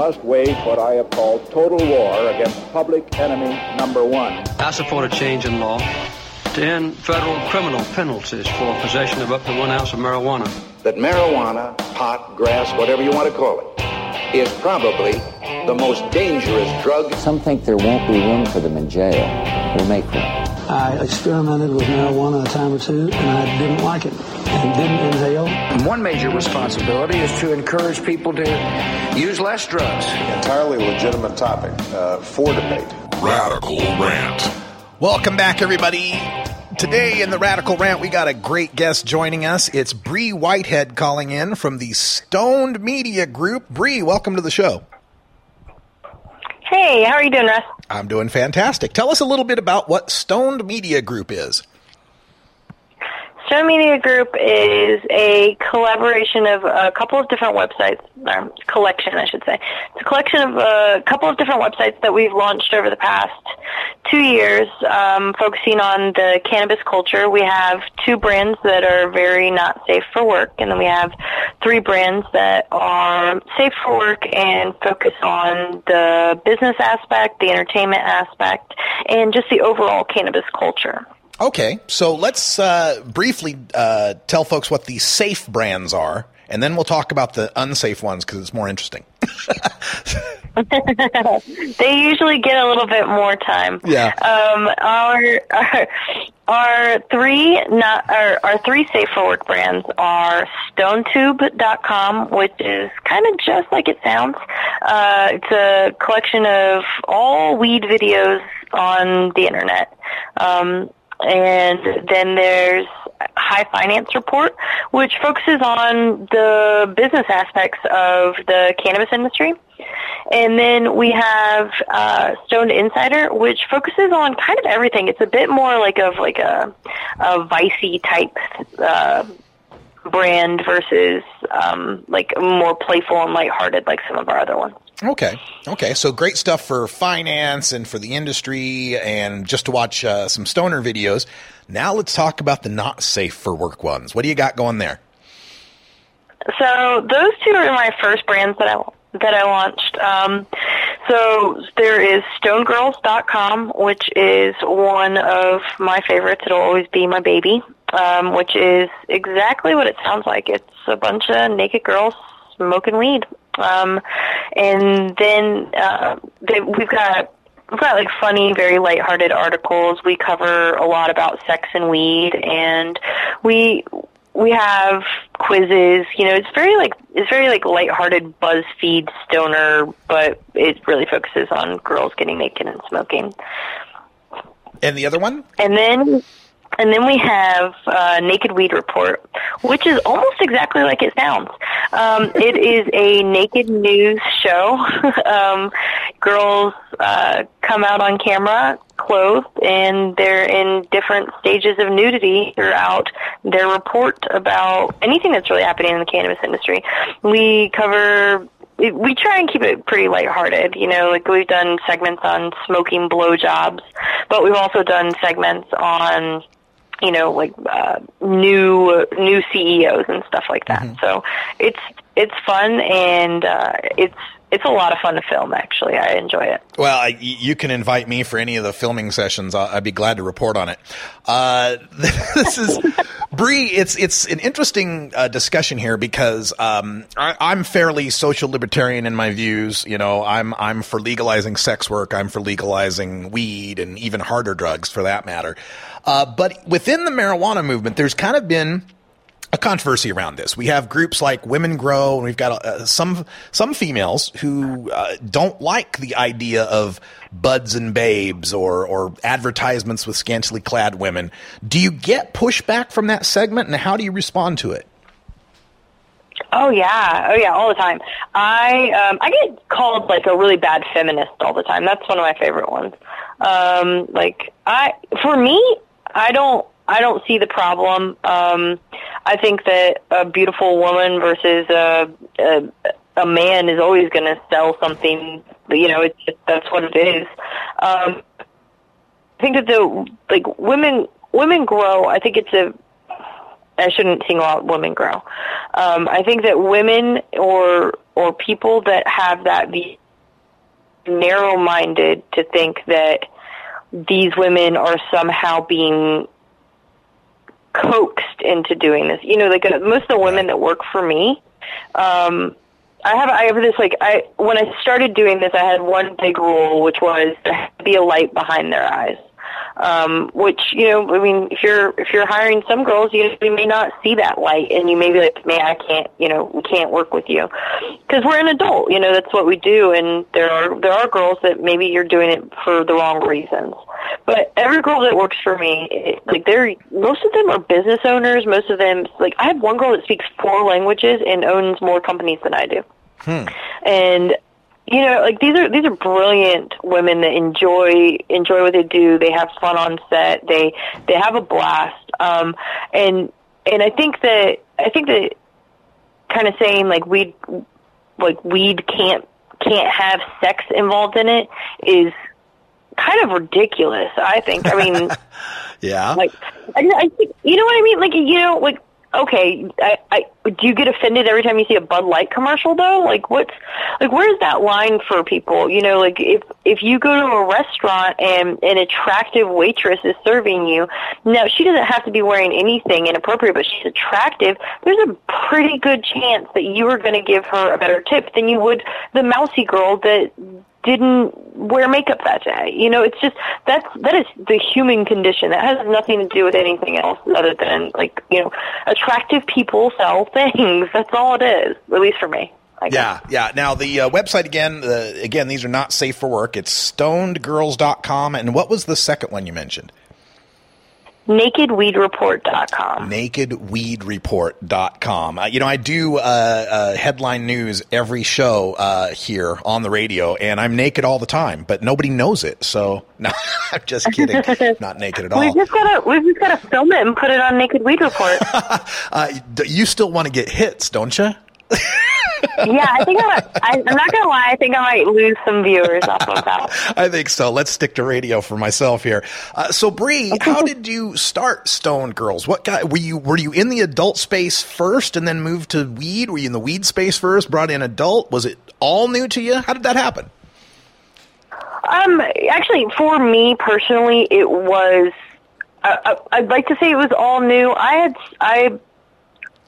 must wage what I have called total war against public enemy number one. I support a change in law to end federal criminal penalties for possession of up to one ounce of marijuana. That marijuana, pot, grass, whatever you want to call it, is probably the most dangerous drug. Some think there won't be room for them in jail. We'll make room. I experimented with marijuana a time or two, and I didn't like it and didn't inhale. One major responsibility is to encourage people to use less drugs. Entirely legitimate topic uh, for debate. Radical Rant. Welcome back, everybody. Today in the Radical Rant, we got a great guest joining us. It's Bree Whitehead calling in from the Stoned Media Group. Bree, welcome to the show. Hey, how are you doing, Russ? I'm doing fantastic. Tell us a little bit about what Stoned Media Group is. Stoned Media Group is a collaboration of a couple of different websites, or collection, I should say. It's a collection of a couple of different websites that we've launched over the past two years, um, focusing on the cannabis culture. We have two brands that are very not safe for work, and then we have three brands that are safe for work and focus on the business aspect, the entertainment aspect, and just the overall cannabis culture. Okay, so let's uh, briefly uh, tell folks what the safe brands are, and then we'll talk about the unsafe ones because it's more interesting. they usually get a little bit more time. Yeah. Um, our, our our three not our, our three safe for work brands are StoneTube.com, which is kind of just like it sounds. Uh, it's a collection of all weed videos on the internet. Um, and then there's High Finance Report, which focuses on the business aspects of the cannabis industry. And then we have uh, Stoned Insider, which focuses on kind of everything. It's a bit more like of like a, a vicey type uh, brand versus um, like more playful and lighthearted like some of our other ones. Okay. Okay. So great stuff for finance and for the industry and just to watch uh, some stoner videos. Now let's talk about the not safe for work ones. What do you got going there? So those two are my first brands that I that I launched. Um, so there is stonedgirls.com, which is one of my favorites. It'll always be my baby, um, which is exactly what it sounds like. It's a bunch of naked girls smoking weed. Um, and then uh, they, we've got we've got like funny, very lighthearted articles. We cover a lot about sex and weed, and we we have quizzes. You know, it's very like it's very like lighthearted BuzzFeed stoner, but it really focuses on girls getting naked and smoking. And the other one? And then and then we have uh, Naked Weed Report, which is almost exactly like it sounds. Um, it is a naked news show. um, girls uh, come out on camera clothed, and they're in different stages of nudity throughout their report about anything that's really happening in the cannabis industry. We cover we, try and keep it pretty lighthearted. You know, like we've done segments on smoking blowjobs, but we've also done segments on you know like uh, new new CEOs and stuff like that. Mm-hmm. So it's it's fun and uh, it's it's a lot of fun to film. Actually, I enjoy it. Well, I, you can invite me for any of the filming sessions. I- I'd be glad to report on it. Uh, this is Bree. It's it's an interesting uh, discussion here because um, I, I'm fairly social libertarian in my views. You know, I'm I'm for legalizing sex work. I'm for legalizing weed and even harder drugs for that matter. Uh, but within the marijuana movement, there's kind of been a controversy around this. We have groups like Women Grow, and we've got uh, some some females who uh, don't like the idea of buds and babes or or advertisements with scantily clad women. Do you get pushback from that segment, and how do you respond to it? Oh yeah, oh yeah, all the time. I um, I get called like a really bad feminist all the time. That's one of my favorite ones. Um, like I, for me, I don't I don't see the problem. Um, I think that a beautiful woman versus a a, a man is always going to sell something. You know, it's just, that's what it is. Um, I think that the like women women grow. I think it's a I shouldn't single out women grow. Um, I think that women or or people that have that be narrow minded to think that these women are somehow being coaxed into doing this. You know, like uh, most of the women that work for me, um, I have I have this like I when I started doing this, I had one big rule, which was to be a light behind their eyes. Um, which you know, I mean, if you're if you're hiring some girls, you, you may not see that light, and you may be like, "Man, I can't, you know, we can't work with you," because we're an adult. You know, that's what we do, and there are there are girls that maybe you're doing it for the wrong reasons. But every girl that works for me, it, like they're most of them are business owners. Most of them, like I have one girl that speaks four languages and owns more companies than I do. Hmm. And you know, like these are these are brilliant women that enjoy enjoy what they do. They have fun on set. They they have a blast. Um, and and I think that I think that kind of saying like weed like weed can't can't have sex involved in it is kind of ridiculous. I think. I mean, Yeah. like I, I think you know what I mean. Like you know, like okay, I, I do you get offended every time you see a Bud Light commercial though? Like what's like where's that line for people? You know, like if if you go to a restaurant and an attractive waitress is serving you, now she doesn't have to be wearing anything inappropriate, but she's attractive. There's a pretty good chance that you are going to give her a better tip than you would the mousy girl that didn't wear makeup that day. You know, it's just that's that is the human condition. That has nothing to do with anything else other than like you know, attractive people sell things. That's all it is, at least for me. Yeah, yeah. Now the uh, website again, uh, again, these are not safe for work. It's stonedgirls.com. And what was the second one you mentioned? NakedWeedReport.com. nakedweedreport.com. Uh, you know, I do uh, uh, headline news every show uh, here on the radio, and I'm naked all the time, but nobody knows it. So, no, I'm just kidding. Not naked at all. We've just gotta we've just gotta film it and put it on Naked Weed Report. Uh, you still want to get hits, don't you? Yeah, I think I, I, I'm not gonna lie. I think I might lose some viewers off of that. I think so. Let's stick to radio for myself here. Uh, so, Bree, how did you start Stoned Girls? What guy were you? Were you in the adult space first, and then moved to weed? Were you in the weed space first? Brought in adult? Was it all new to you? How did that happen? Um, actually, for me personally, it was. I, I, I'd like to say it was all new. I had I.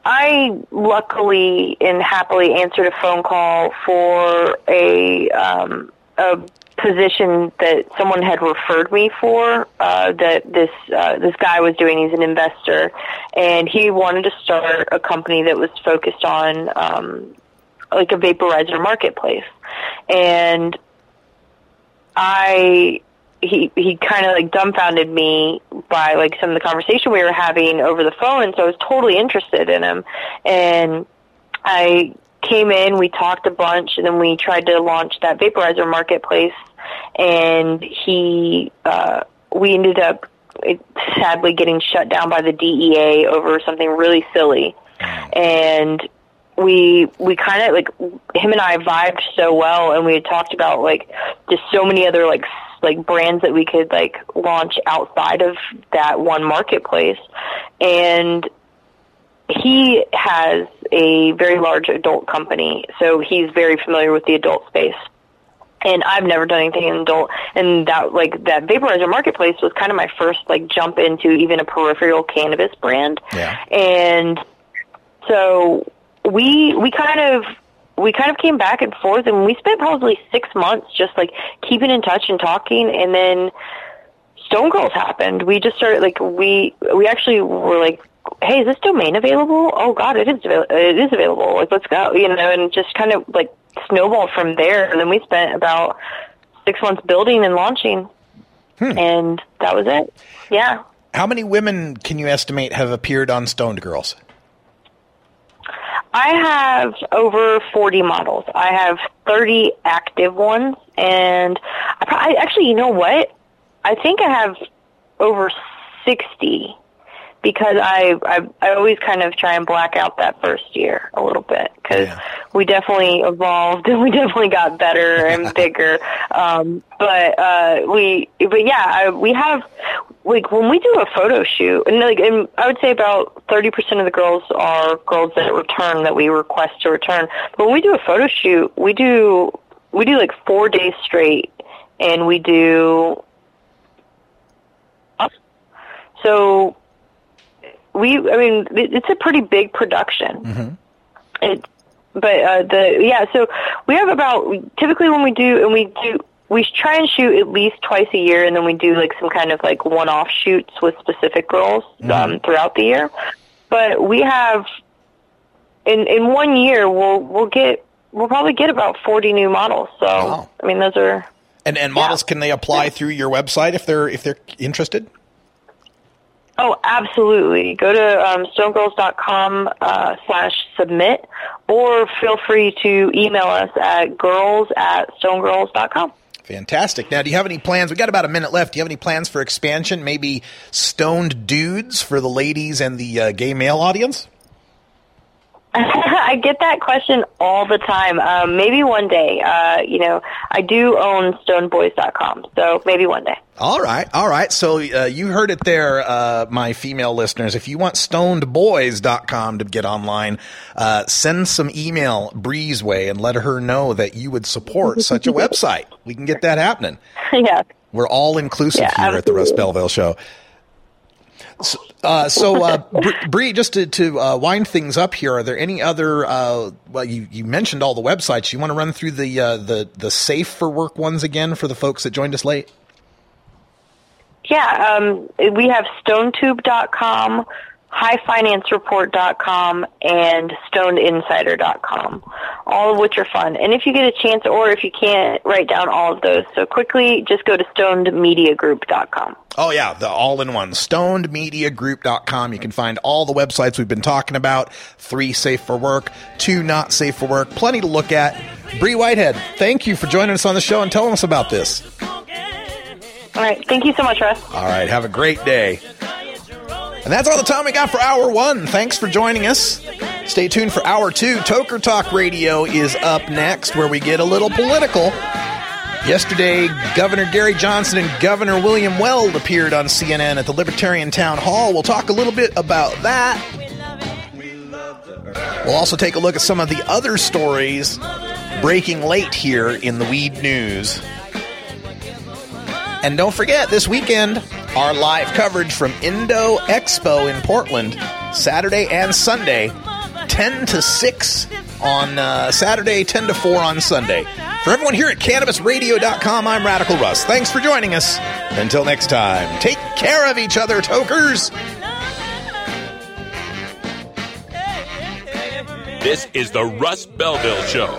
I luckily and happily answered a phone call for a um, a position that someone had referred me for uh, that this uh, this guy was doing. He's an investor, and he wanted to start a company that was focused on um, like a vaporizer marketplace. And I he he kind of like dumbfounded me by like some of the conversation we were having over the phone. So I was totally interested in him, and I came in. We talked a bunch, and then we tried to launch that vaporizer marketplace. And he, uh, we ended up sadly getting shut down by the DEA over something really silly, and we we kind of like him and I vibed so well, and we had talked about like just so many other like like brands that we could like launch outside of that one marketplace, and he has a very large adult company, so he's very familiar with the adult space. And I've never done anything in adult, and that like that vaporizer marketplace was kind of my first like jump into even a peripheral cannabis brand. Yeah. And so we we kind of we kind of came back and forth and we spent probably six months just like keeping in touch and talking and then Stoned Girls happened. We just started like we we actually were like, Hey, is this domain available? Oh God, it is avail- it is available. Like let's go, you know, and just kind of like snowballed from there and then we spent about six months building and launching hmm. and that was it. Yeah. How many women can you estimate have appeared on Stoned Girls? I have over 40 models. I have 30 active ones, and I, I actually, you know what? I think I have over 60 because I, I I always kind of try and black out that first year a little bit because we definitely evolved and we definitely got better and bigger. Um, but uh, we but yeah, I, we have like when we do a photo shoot and like and I would say about thirty percent of the girls are girls that return that we request to return. But when we do a photo shoot, we do we do like four days straight, and we do so we I mean it's a pretty big production. It, but uh, the yeah, so we have about typically when we do and we do we try and shoot at least twice a year, and then we do like some kind of like one-off shoots with specific girls um, throughout the year. But we have in in one year we'll we'll get we'll probably get about forty new models. So I mean those are And and models can they apply through your website if they're if they're interested? Oh, absolutely. Go to um, stonedgirls.com uh, slash submit or feel free to email us at girls at stonedgirls.com. Fantastic. Now, do you have any plans? We got about a minute left. Do you have any plans for expansion? Maybe stoned dudes for the ladies and the uh, gay male audience? I get that question all the time. Um, maybe one day. Uh, you know, I do own stonedboys.com, so maybe one day. All right, all right. So uh, you heard it there, uh, my female listeners. If you want stonedboys.com to get online, uh, send some email Bree's way and let her know that you would support such a website. We can get that happening. yeah. We're all inclusive Yeah, here at the Russ Belville Show. So, uh, so uh, Br- Bree, just to, to uh, wind things up here, are there any other? Uh, well, you, you mentioned all the websites. You want to run through the uh, the the safe for work ones again for the folks that joined us late? Yeah, um, we have stonetube.com, highfinancereport.com, and stonedinsider.com, all of which are fun. And if you get a chance, or if you can't, write down all of those. So quickly, just go to stonedmediagroup.com. Oh yeah, the all-in-one stonedmediagroup.com. You can find all the websites we've been talking about. Three safe for work, two not safe for work. Plenty to look at. Bree Whitehead, thank you for joining us on the show and telling us about this. All right, thank you so much, Russ. All right, have a great day. And that's all the time we got for hour one. Thanks for joining us. Stay tuned for hour two. Toker Talk Radio is up next, where we get a little political. Yesterday, Governor Gary Johnson and Governor William Weld appeared on CNN at the Libertarian Town Hall. We'll talk a little bit about that. We'll also take a look at some of the other stories breaking late here in the weed news. And don't forget, this weekend, our live coverage from Indo Expo in Portland, Saturday and Sunday, 10 to 6 on uh, Saturday, 10 to 4 on Sunday. For everyone here at CannabisRadio.com, I'm Radical Russ. Thanks for joining us. Until next time, take care of each other, tokers. This is the Russ Belville Show.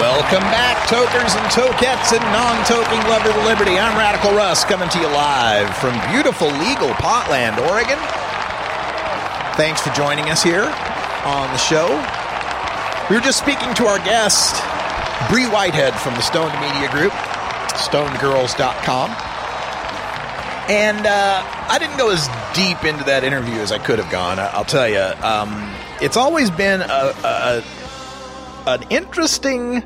Welcome back, tokers and tokettes and non-toking lovers of liberty. I'm Radical Russ coming to you live from beautiful legal Potland, Oregon. Thanks for joining us here on the show. We were just speaking to our guest, Bree Whitehead from the Stoned Media Group, stonedgirls.com. And uh, I didn't go as deep into that interview as I could have gone. I'll tell you, um, it's always been a, a, an interesting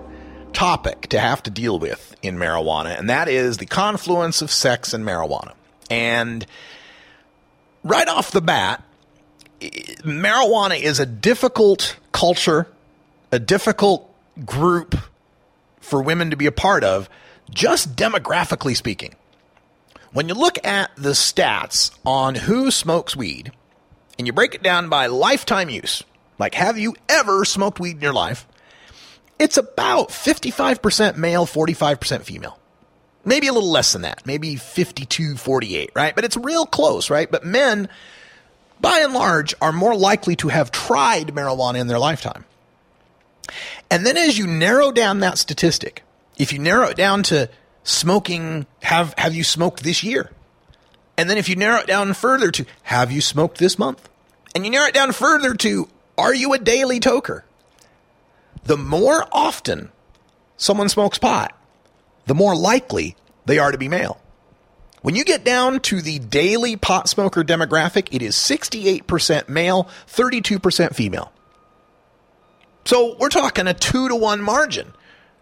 topic to have to deal with in marijuana, and that is the confluence of sex and marijuana. And right off the bat, marijuana is a difficult culture, a difficult group for women to be a part of, just demographically speaking. When you look at the stats on who smokes weed, and you break it down by lifetime use, like have you ever smoked weed in your life? It's about 55% male, 45% female. Maybe a little less than that, maybe 52 48, right? But it's real close, right? But men, by and large, are more likely to have tried marijuana in their lifetime. And then as you narrow down that statistic, if you narrow it down to smoking, have, have you smoked this year? And then if you narrow it down further to have you smoked this month? And you narrow it down further to are you a daily toker? The more often someone smokes pot, the more likely they are to be male. When you get down to the daily pot smoker demographic, it is 68% male, 32% female. So we're talking a two to one margin.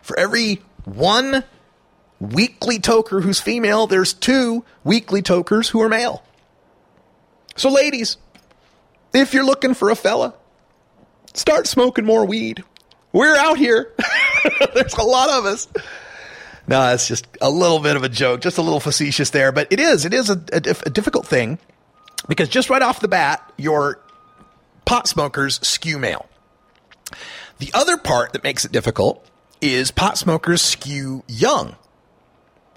For every one weekly toker who's female, there's two weekly tokers who are male. So, ladies, if you're looking for a fella, start smoking more weed. We're out here. there's a lot of us. No, it's just a little bit of a joke, just a little facetious there, but it is. It is a, a, a difficult thing because just right off the bat, your pot smokers skew male. The other part that makes it difficult is pot smokers skew young.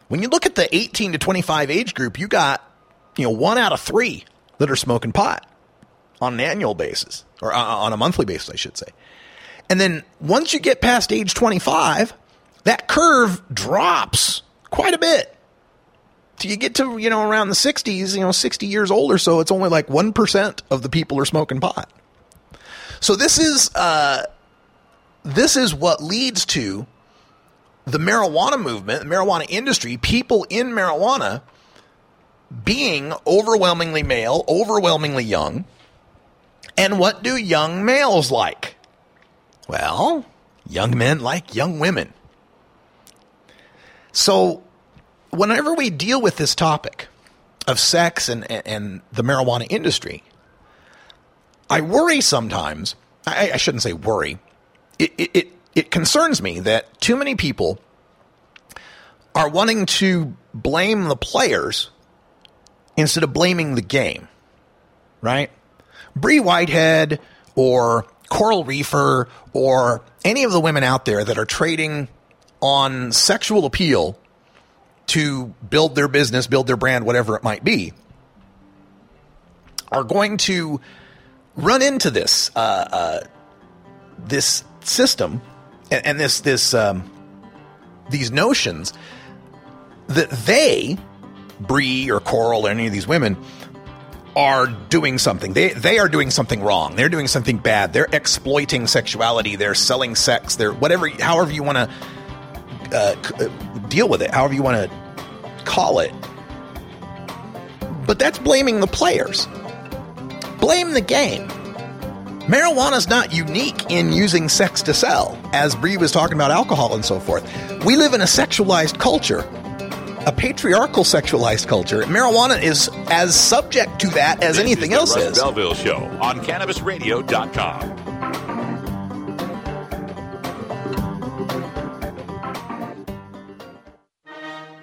When you look at the 18 to 25 age group, you got, you know, one out of three that are smoking pot on an annual basis or uh, on a monthly basis, I should say. And then once you get past age 25, that curve drops quite a bit. Till you get to, you know, around the 60s, you know, 60 years old or so, it's only like 1% of the people are smoking pot. So this is uh, this is what leads to the marijuana movement, the marijuana industry, people in marijuana being overwhelmingly male, overwhelmingly young. And what do young males like? Well, young men like young women. So, whenever we deal with this topic of sex and, and, the marijuana industry, I worry sometimes. I, I shouldn't say worry. It, it, it, it concerns me that too many people are wanting to blame the players instead of blaming the game, right? Bree Whitehead or Coral Reefer or any of the women out there that are trading on sexual appeal to build their business, build their brand, whatever it might be, are going to run into this uh, uh, this system and, and this this um, these notions that they, Bree or Coral or any of these women, are doing something. They they are doing something wrong. They're doing something bad. They're exploiting sexuality. They're selling sex. They're whatever, however you want to uh, uh, deal with it, however you want to call it. But that's blaming the players. Blame the game. Marijuana's not unique in using sex to sell, as Bree was talking about alcohol and so forth. We live in a sexualized culture, a patriarchal sexualized culture. Marijuana is as subject to that as This anything is else Russ is. Belville Show on CannabisRadio.com.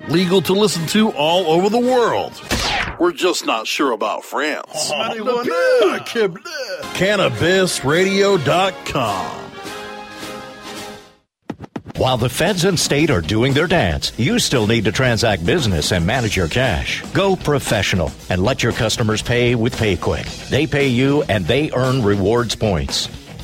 Legal to listen to all over the world. We're just not sure about France. CannabisRadio.com. While the feds and state are doing their dance, you still need to transact business and manage your cash. Go professional and let your customers pay with PayQwick. They pay you and they earn rewards points.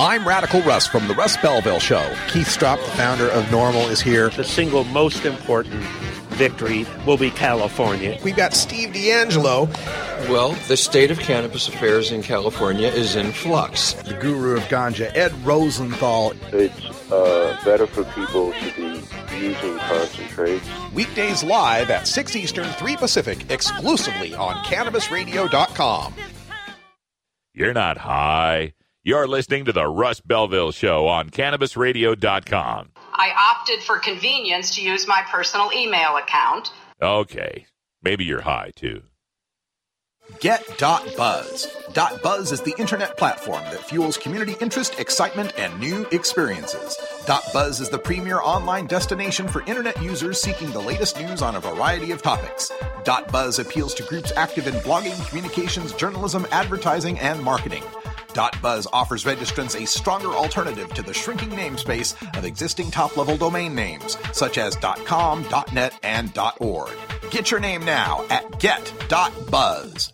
I'm Radical Russ from the Russ Belville Show. Keith Stroup, the founder of NORML, is here. The single most important victory will be California. We've got Steve D'Angelo. Well, the state of cannabis affairs in California is in flux. The guru of ganja, Ed Rosenthal. It's uh, better for people to be using concentrates. Weekdays live at 6 Eastern, 3 Pacific, exclusively on CannabisRadio.com. You're not high. You're listening to the Russ Belville Show on CannabisRadio.com. I opted for convenience to use my personal email account. Okay, maybe you're high too. Get.buzz. .buzz is the internet platform that fuels community interest, excitement, and new experiences. Dot .buzz is the premier online destination for internet users seeking the latest news on a variety of topics. Dot .buzz appeals to groups active in blogging, communications, journalism, advertising, and marketing. .buzz offers registrants a stronger alternative to the shrinking namespace of existing top-level domain names, such as .com, .net, and .org. Get your name now at get.buzz.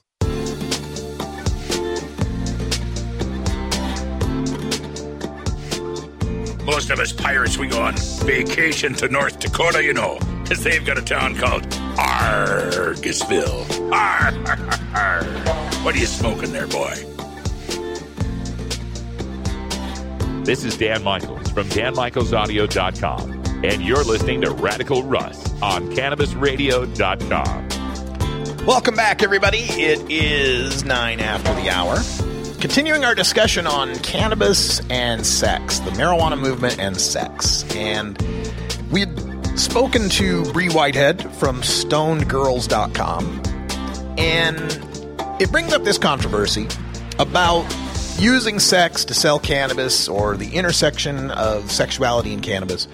Most of us pirates, we go on vacation to North Dakota, you know, because they've got a town called Argusville. Arr, arr, arr. What are you smoking there, boy? This is Dan Michaels from DanMichaelsAudio.com, and you're listening to Radical Russ on CannabisRadio.com. Welcome back, everybody. It is nine after the hour. Continuing our discussion on cannabis and sex, the marijuana movement and sex. And we had spoken to Bree Whitehead from stonedgirls.com. And it brings up this controversy about using sex to sell cannabis or the intersection of sexuality and cannabis.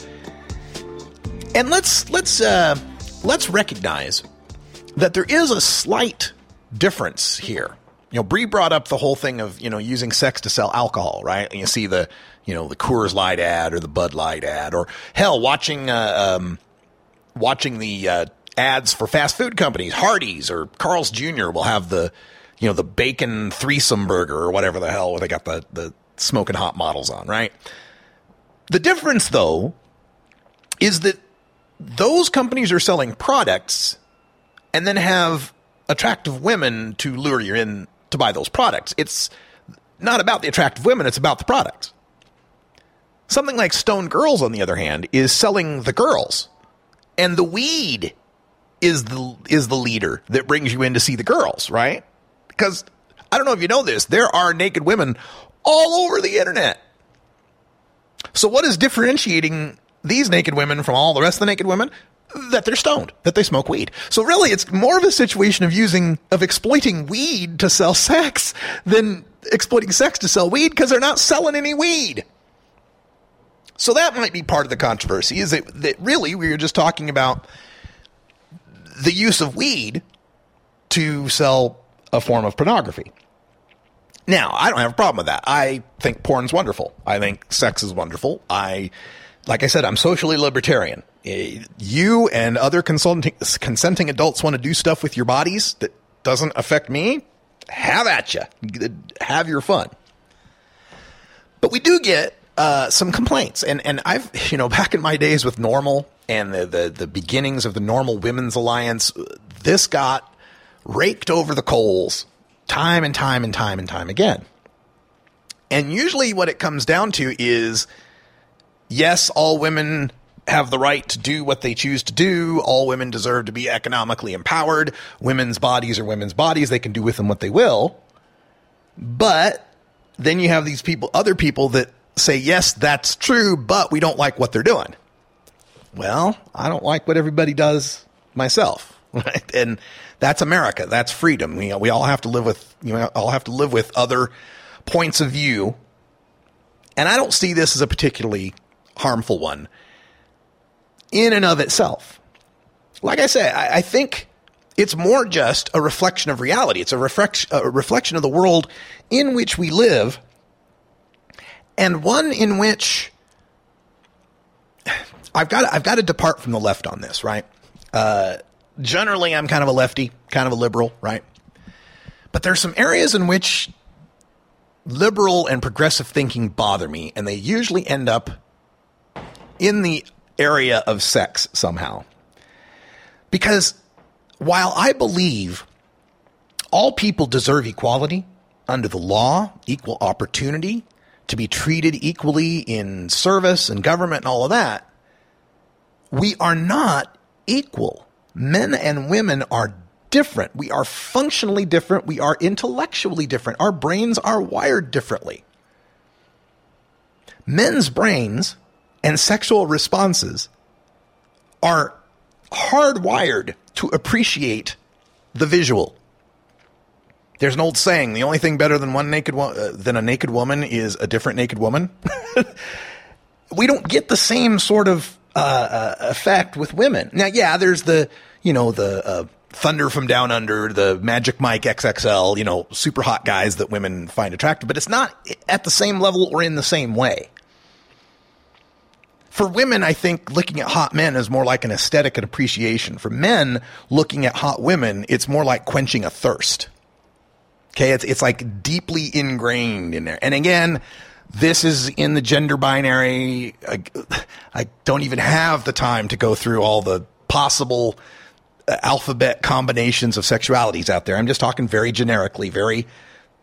And let's let's uh, let's recognize that there is a slight difference here. You know, Bree brought up the whole thing of you know using sex to sell alcohol, right? And you see the you know the Coors Light ad or the Bud Light ad, or hell, watching uh, um, watching the uh, ads for fast food companies, Hardee's or Carl's Jr. will have the you know the bacon threesome burger or whatever the hell where they got the the smoking hot models on, right? The difference though is that those companies are selling products and then have attractive women to lure you in to buy those products. It's not about the attractive women, it's about the products. Something like Stoned Girls, on the other hand, is selling the girls. And the weed is the is the leader that brings you in to see the girls, right? Because I don't know if you know this, there are naked women all over the internet. So what is differentiating these naked women from all the rest of the naked women? That they're stoned, that they smoke weed. So really, it's more of a situation of using, of exploiting weed to sell sex than exploiting sex to sell weed because they're not selling any weed. So that might be part of the controversy is that, that really we were just talking about the use of weed to sell a form of pornography. Now, I don't have a problem with that. I think porn's wonderful. I think sex is wonderful. I, like I said, I'm socially libertarian. Eh, You and other consulting, consenting adults want to do stuff with your bodies that doesn't affect me. Have at you. Have your fun. But we do get uh, some complaints, and and I've you know back in my days with NORML and the the, the beginnings of the NORML Women's Alliance, this got raked over the coals time and time and time and time again. And usually, what it comes down to is yes, all women have the right to do what they choose to do. All women deserve to be economically empowered. Women's bodies are women's bodies. They can do with them what they will. But then you have these people, other people that say, yes, that's true, but we don't like what they're doing. Well, I don't like what everybody does myself. Right? And that's America. That's freedom. We, all have to live with, you know, all have to live with other points of view. And I don't see this as a particularly harmful one in and of itself. Like I say, I, I think it's more just a reflection of reality. It's a, reflection, a reflection of the world in which we live, and one in which I've got I've got to depart from the left on this, right? Uh, generally, I'm kind of a lefty, kind of a liberal, right? But there's some areas in which liberal and progressive thinking bother me, and they usually end up in the area of sex somehow. Because while I believe all people deserve equality under the law, equal opportunity, to be treated equally in service and government and all of that, we are not equal. Men and women are different. We are functionally different. We are intellectually different. Our brains are wired differently. Men's brains and sexual responses are hardwired to appreciate the visual. There's an old saying: the only thing better than one naked wo- uh, than a naked woman is a different naked woman. we don't get the same sort of uh, uh, effect with women. Now, yeah, there's the you know the uh, Thunder from Down Under, the Magic Mike XXL, you know, super hot guys that women find attractive, but it's not at the same level or in the same way. For women, I think looking at hot men is more like an aesthetic and appreciation. For men, looking at hot women, it's more like quenching a thirst. Okay, it's it's like deeply ingrained in there. And again, this is in the gender binary. I, I don't even have the time to go through all the possible uh, alphabet combinations of sexualities out there. I'm just talking very generically, very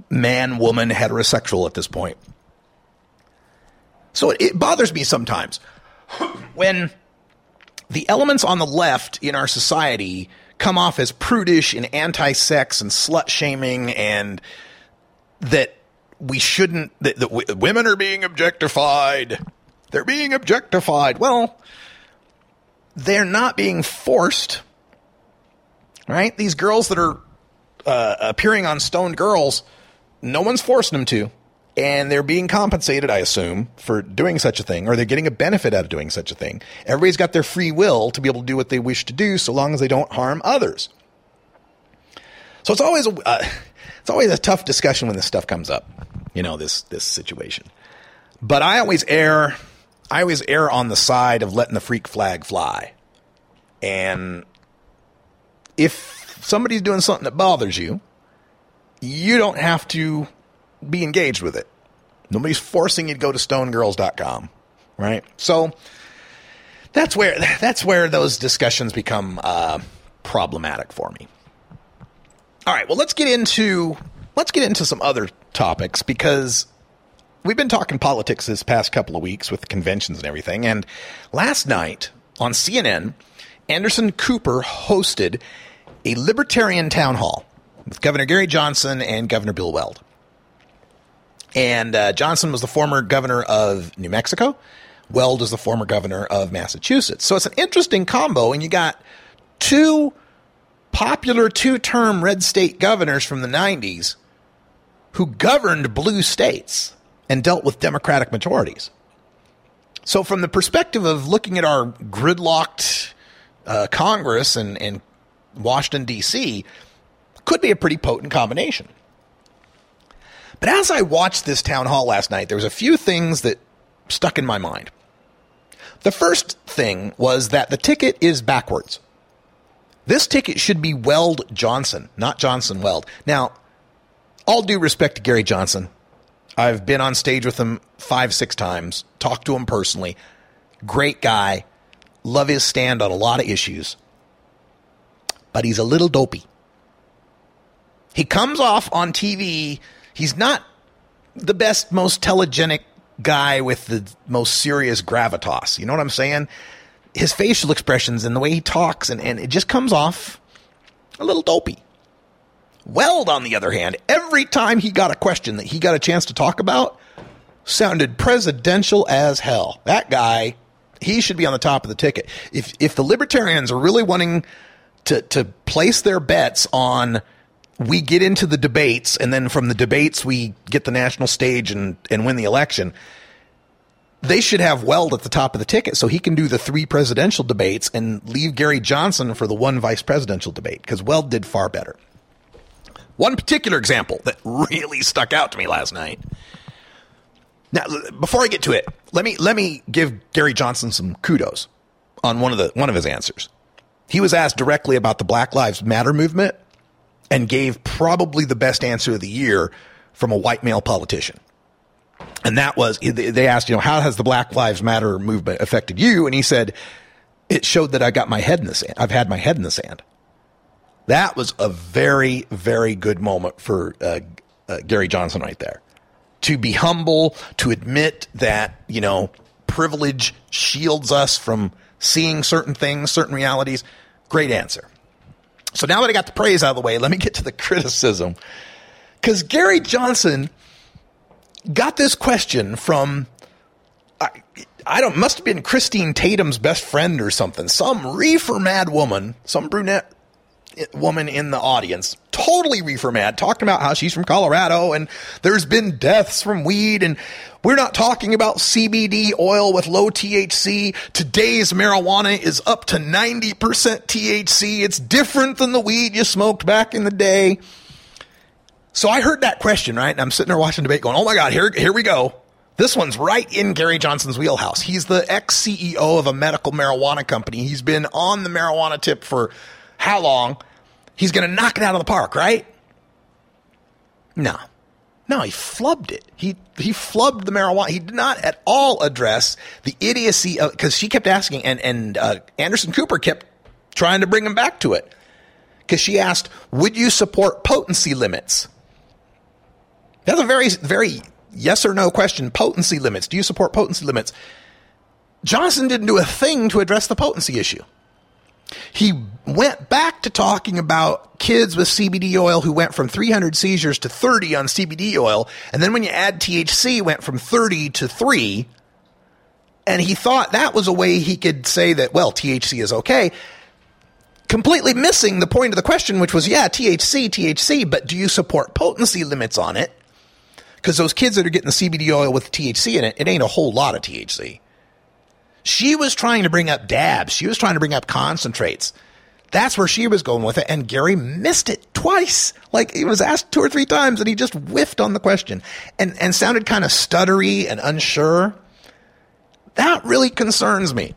man, woman, heterosexual at this point. So it, it bothers me sometimes when the elements on the left in our society come off as prudish and anti-sex and slut shaming and that we shouldn't that, that w- women are being objectified. They're being objectified. Well they're not being forced right? These girls that are uh, appearing on stoned girls no one's forcing them to. And they're being compensated, I assume, for doing such a thing, or they're getting a benefit out of doing such a thing. Everybody's got their free will to be able to do what they wish to do, so long as they don't harm others. So it's always a, uh, it's always a tough discussion when this stuff comes up, you know, this this situation. But I always err, I always err on the side of letting the freak flag fly. And if somebody's doing something that bothers you, you don't have to be engaged with it. Nobody's forcing you to go to stonedgirls.com, right? So that's where that's where those discussions become uh, problematic for me. All right, well let's get into let's get into some other topics because we've been talking politics this past couple of weeks with conventions and everything. And last night on CNN, Anderson Cooper hosted a libertarian town hall with Governor Gary Johnson and Governor Bill Weld. And uh, Johnson was the former governor of New Mexico. Weld is the former governor of Massachusetts. So it's an interesting combo, and you got two popular two term red state governors from the 90s who governed blue states and dealt with Democratic majorities. So, from the perspective of looking at our gridlocked uh, Congress and, and Washington, D.C., could be a pretty potent combination. But as I watched this town hall last night, there was a few things that stuck in my mind. The first thing was that the ticket is backwards. This ticket should be Weld Johnson, not Johnson Weld. Now, all due respect to Gary Johnson, I've been on stage with him five, six times, talked to him personally. Great guy. Love his stand on a lot of issues. But he's a little dopey. He comes off on TV. He's not the best, most telegenic guy with the most serious gravitas. You know what I'm saying? His facial expressions and the way he talks, and, and it just comes off a little dopey. Weld, on the other hand, every time he got a question that he got a chance to talk about, sounded presidential as hell. That guy, he should be on the top of the ticket. If if the libertarians are really wanting to to place their bets on we get into the debates and then from the debates we get the national stage and, and win the election. They should have Weld at the top of the ticket so he can do the three presidential debates and leave Gary Johnson for the one vice presidential debate because Weld did far better. One particular example that really stuck out to me last night. Now, before I get to it, let me let me give Gary Johnson some kudos on one of the one of his answers. He was asked directly about the Black Lives Matter movement and gave probably the best answer of the year from a white male politician. And that was, they asked, you know, how has the Black Lives Matter movement affected you? And he said, it showed that I got my head in the sand. I've had my head in the sand. That was a very, very good moment for uh, uh, Gary Johnson right there. To be humble, to admit that, you know, privilege shields us from seeing certain things, certain realities. Great answer. So now that I got the praise out of the way, let me get to the criticism. Because Gary Johnson got this question from, I, I don't, must have been Christine Tatum's best friend or something. Some reefer mad woman, some brunette woman in the audience, totally reefer mad, talking about how she's from Colorado and there's been deaths from weed and we're not talking about CBD oil with low THC. Today's marijuana is up to 90% THC. It's different than the weed you smoked back in the day. So I heard that question, right? And I'm sitting there watching debate going, oh my God, here, here we go. This one's right in Gary Johnson's wheelhouse. He's the ex CEO of a medical marijuana company. He's been on the marijuana tip for how long? He's going to knock it out of the park, right? No. No, he flubbed it. He he flubbed the marijuana. He did not at all address the idiocy of because she kept asking, and and uh, Anderson Cooper kept trying to bring him back to it because she asked, "Would you support potency limits?" That's a very very yes or no question. Potency limits. Do you support potency limits? Johnson didn't do a thing to address the potency issue. He went back to talking about kids with CBD oil who went from 300 seizures to 30 on CBD oil. And then when you add THC, went from 30 to 3. And he thought that was a way he could say that, well, THC is okay. Completely missing the point of the question, which was, yeah, THC, THC, but do you support potency limits on it? Because those kids that are getting the CBD oil with THC in it, it ain't a whole lot of THC. She was trying to bring up dabs. She was trying to bring up concentrates. That's where she was going with it. And Gary missed it twice. Like he was asked two or three times and he just whiffed on the question and, and sounded kind of stuttery and unsure. That really concerns me.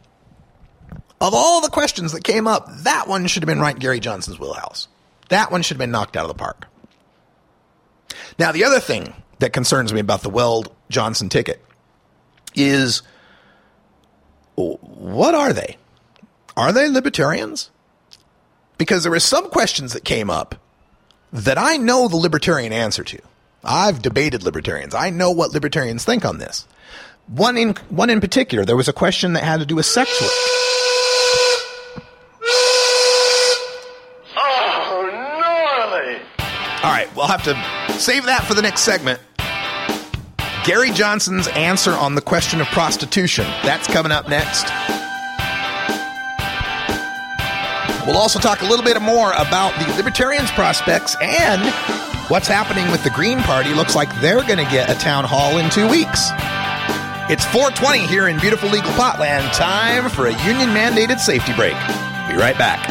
Of all the questions that came up, that one should have been right in Gary Johnson's wheelhouse. That one should have been knocked out of the park. Now, the other thing that concerns me about the Weld Johnson ticket is what are they? Are they libertarians? Because there were some questions that came up that I know the libertarian answer to. I've debated libertarians. I know what libertarians think on this. One in one in particular, there was a question that had to do with sex work. Oh, gnarly! All right, we'll have to save that for the next segment. Gary Johnson's answer on the question of prostitution. That's coming up next. We'll also talk a little bit more about the Libertarians' prospects and what's happening with the Green Party. Looks like they're going to get a town hall in two weeks. It's 420 here in beautiful legal Potland. Time for a union mandated safety break. Be right back.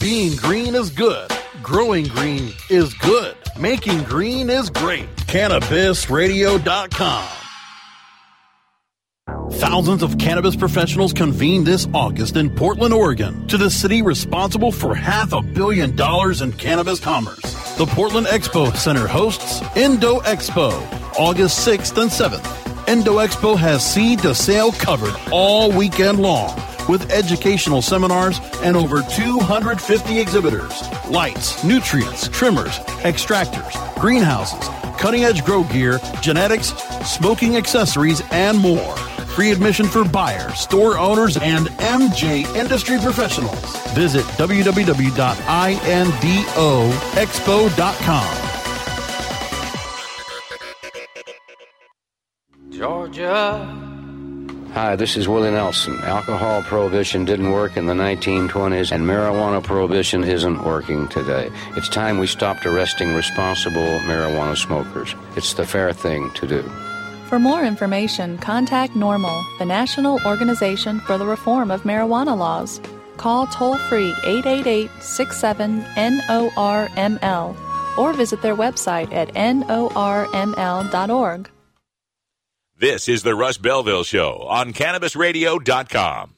Being green is good. Growing green is good. Making green is great. CannabisRadio.com. Thousands of cannabis professionals convene this August in Portland, Oregon, to the city responsible for half a billion dollars in cannabis commerce. The Portland Expo Center hosts Indo Expo, August 6th and 7th. Indo Expo has seed to sale covered all weekend long with educational seminars and over 250 exhibitors. Lights, nutrients, trimmers, extractors, greenhouses, cutting edge grow gear, genetics, smoking accessories, and more. Free admission for buyers, store owners, and MJ industry professionals. Visit www.indoexpo.com. Georgia. Hi, this is Willie Nelson. Alcohol prohibition didn't work in the 1920s, and marijuana prohibition isn't working today. It's time we stopped arresting responsible marijuana smokers. It's the fair thing to do. For more information, contact NORML, the National Organization for the Reform of Marijuana Laws. Call toll free 888 67 NORML or visit their website at norml.org. This is the Russ Belville Show on CannabisRadio.com.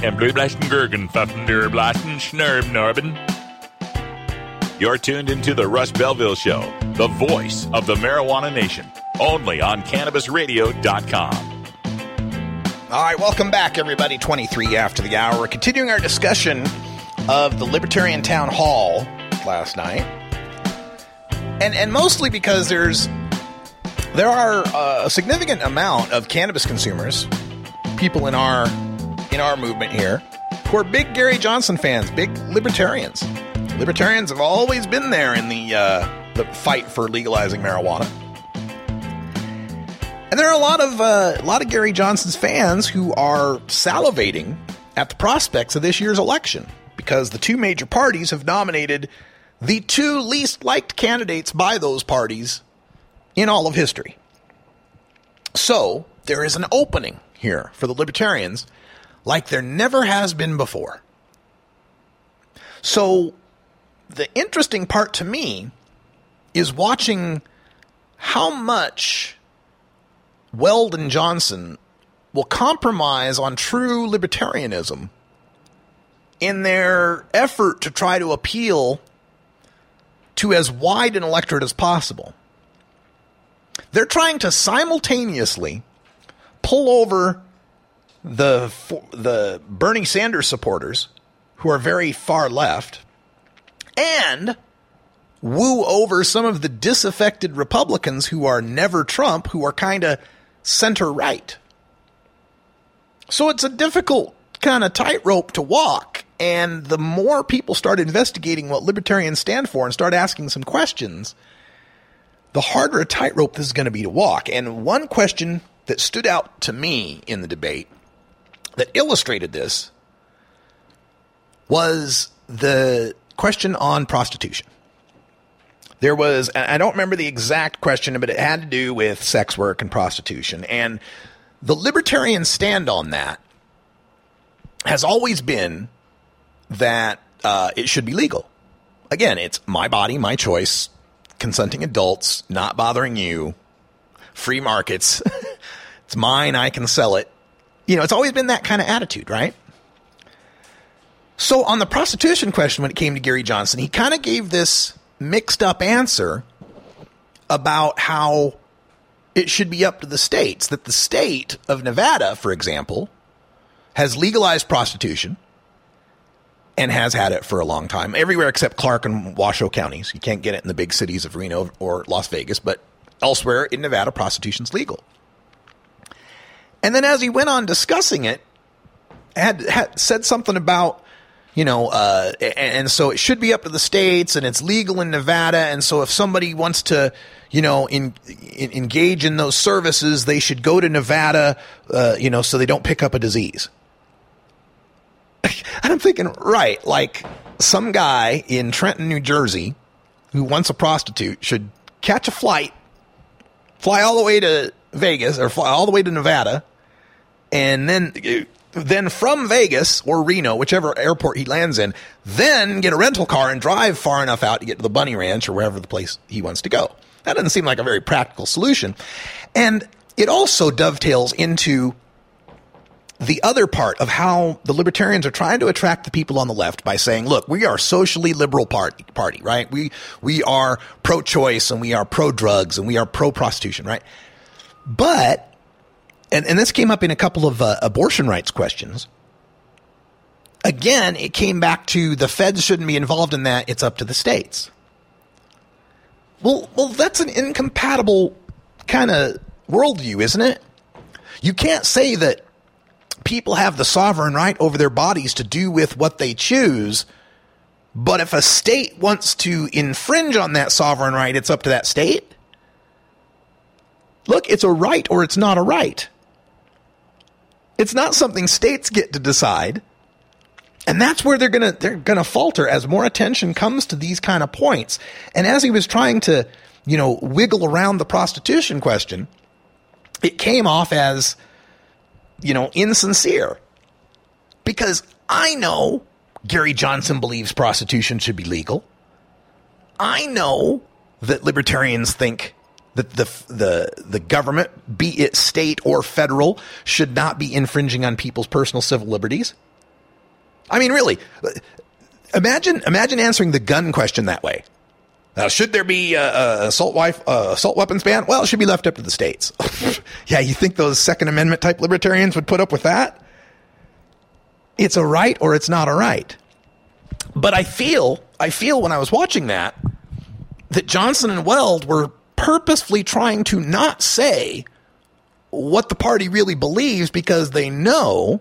And blue blasten Gergen, Pfaffen der Blasten Norben. You're tuned into the Russ Belville Show, the voice of the marijuana nation, only on CannabisRadio.com. All right, welcome back, everybody. 23 after the hour. We're continuing our discussion of the Libertarian Town Hall last night. And, and mostly because there's there are uh, a significant amount of cannabis consumers, people in our in our movement here, who are big Gary Johnson fans, big libertarians. Libertarians have always been there in the uh, the fight for legalizing marijuana. And there are a lot of uh, a lot of Gary Johnson's fans who are salivating at the prospects of this year's election because the two major parties have nominated the two least liked candidates by those parties in all of history. So there is an opening here for the libertarians like there never has been before. So the interesting part to me is watching how much Weldon Johnson will compromise on true libertarianism in their effort to try to appeal to as wide an electorate as possible. They're trying to simultaneously pull over the the Bernie Sanders supporters who are very far left and woo over some of the disaffected Republicans who are never Trump, who are kind of center right. So it's a difficult kind of tightrope to walk. And the more people start investigating what libertarians stand for and start asking some questions, the harder a tightrope this is going to be to walk. And one question that stood out to me in the debate that illustrated this was the question on prostitution. There was, I don't remember the exact question, but it had to do with sex work and prostitution. And the libertarian stand on that has always been that uh, it should be legal. Again, it's my body, my choice, consenting adults, not bothering you, free markets. it's mine, I can sell it. You know, it's always been that kind of attitude, right? So on the prostitution question, when it came to Gary Johnson, he kind of gave this mixed up answer about how it should be up to the states. That the state of Nevada, for example, has legalized prostitution and has had it for a long time. Everywhere except Clark and Washoe counties. You can't get it in the big cities of Reno or Las Vegas, but elsewhere in Nevada, prostitution's legal. And then as he went on discussing it, had, had said something about you know, uh, and, so it should be up to the states, and it's legal in Nevada. And so if somebody wants to, you know, in, in, engage in those services, they should go to Nevada, uh, you know, so they don't pick up a disease. and I'm thinking, right, like some guy in Trenton, New Jersey, who wants a prostitute should catch a flight, fly all the way to Vegas or fly all the way to Nevada, and then then from Vegas or Reno, whichever airport he lands in, then get a rental car and drive far enough out to get to the Bunny Ranch or wherever the place he wants to go. That doesn't seem like a very practical solution. And it also dovetails into the other part of how the libertarians are trying to attract the people on the left by saying, look, we are socially liberal party, party, right? We, we are pro-choice and we are pro-drugs and we are pro-prostitution, right? But and, and this came up in a couple of uh, abortion rights questions. Again, it came back to the feds shouldn't be involved in that. It's up to the states. Well, well, that's an incompatible kind of worldview, isn't it? You can't say that people have the sovereign right over their bodies to do with what they choose, but if a state wants to infringe on that sovereign right, it's up to that state. Look, it's a right or it's not a right. It's not something states get to decide. And that's where they're gonna they're gonna falter as more attention comes to these kind of points. And as he was trying to, you know, wiggle around the prostitution question, it came off as, you know, insincere. Because I know Gary Johnson believes prostitution should be legal. I know that libertarians think that the the the government, be it state or federal, should not be infringing on people's personal civil liberties. I mean, really, imagine imagine answering the gun question that way. Now, should there be a, a assault wife uh, assault weapons ban? Well, it should be left up to the states. yeah, you think those Second Amendment type libertarians would put up with that? It's a right or it's not a right. But I feel I feel when I was watching that that Johnson and Weld were purposefully trying to not say what the party really believes because they know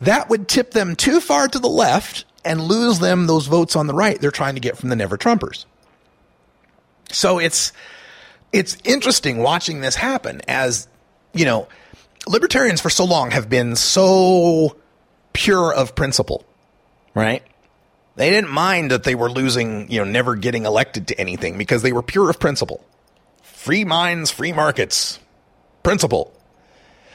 that would tip them too far to the left and lose them those votes on the right they're trying to get from the never Trumpers. So it's it's interesting watching this happen as you know libertarians for so long have been so pure of principle, right? They didn't mind that they were losing, you know, never getting elected to anything because they were pure of principle free minds, free markets principle.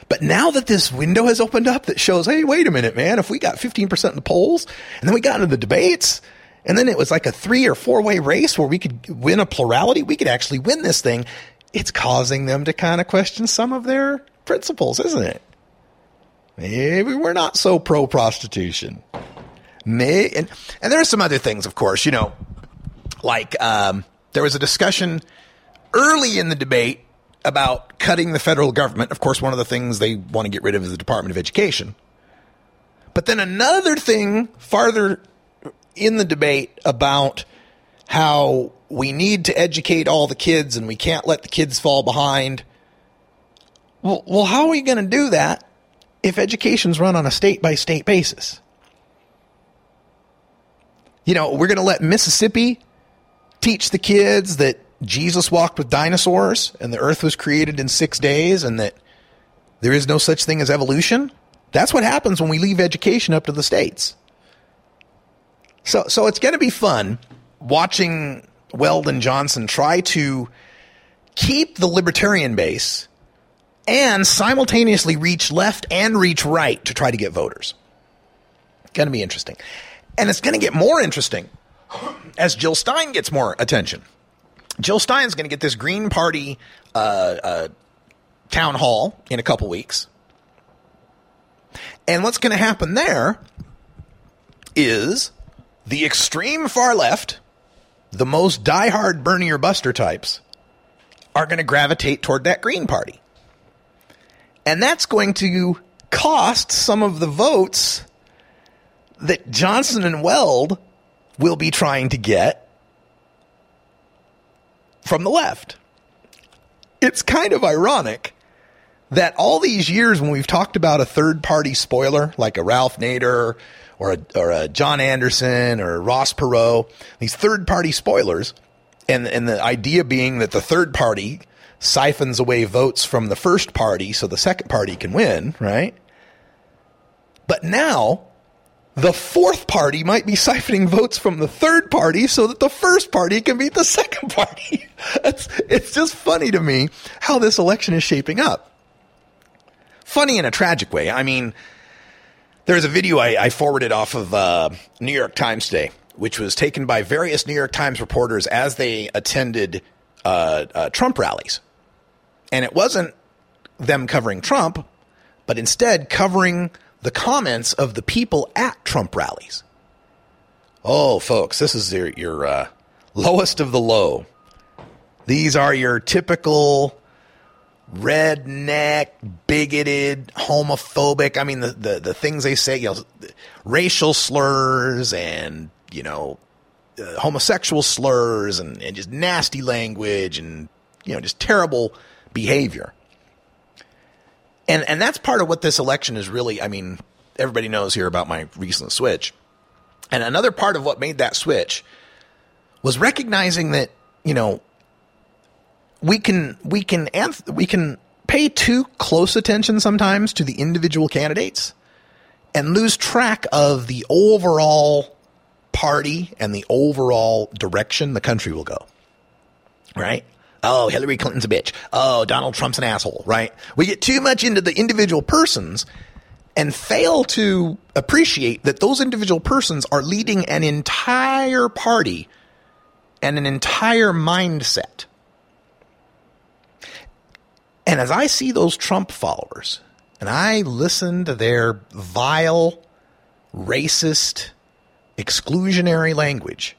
But now that this window has opened up that shows, hey, wait a minute, man, if we got 15% in the polls and then we got into the debates and then it was like a three or four way race where we could win a plurality, we could actually win this thing. It's causing them to kind of question some of their principles, isn't it? Maybe we're not so pro prostitution. May and, and there are some other things, of course, you know, like um, there was a discussion early in the debate about cutting the federal government. Of course, one of the things they want to get rid of is the Department of Education. But then another thing farther in the debate about how we need to educate all the kids and we can't let the kids fall behind. Well, well how are we going to do that if education's run on a state by state basis? You know, we're going to let Mississippi teach the kids that Jesus walked with dinosaurs and the earth was created in six days and that there is no such thing as evolution. That's what happens when we leave education up to the states. So, so it's going to be fun watching Weldon Johnson try to keep the libertarian base and simultaneously reach left and reach right to try to get voters. Going to be interesting. And it's going to get more interesting as Jill Stein gets more attention. Jill Stein's going to get this Green Party uh, uh, town hall in a couple weeks. And what's going to happen there is the extreme far left, the most diehard Bernie or Buster types, are going to gravitate toward that Green Party. And that's going to cost some of the votes that Johnson and Weld will be trying to get from the left. It's kind of ironic that all these years when we've talked about a third party spoiler like a Ralph Nader or a, or a John Anderson or Ross Perot, these third party spoilers, and, and the idea being that the third party siphons away votes from the first party so the second party can win, right? But now the fourth party might be siphoning votes from the third party so that the first party can beat the second party. it's, it's just funny to me how this election is shaping up. Funny in a tragic way. I mean, there's a video I, I forwarded off of uh, New York Times today, which was taken by various New York Times reporters as they attended uh, uh, Trump rallies. And it wasn't them covering Trump, but instead covering the comments of the people at Trump rallies. Oh, folks, this is your, your uh, lowest of the low. These are your typical redneck, bigoted, homophobic. I mean, the, the, the things they say, you know, racial slurs and, you know, uh, homosexual slurs and, and just nasty language and, you know, just terrible behavior. And, and that's part of what this election is really, I mean, everybody knows here about my recent switch. And another part of what made that switch was recognizing that, you know, we can we can we can pay too close attention sometimes to the individual candidates and lose track of the overall party and the overall direction the country will go. Right? Oh, Hillary Clinton's a bitch. Oh, Donald Trump's an asshole, right? We get too much into the individual persons and fail to appreciate that those individual persons are leading an entire party and an entire mindset. And as I see those Trump followers and I listen to their vile, racist, exclusionary language,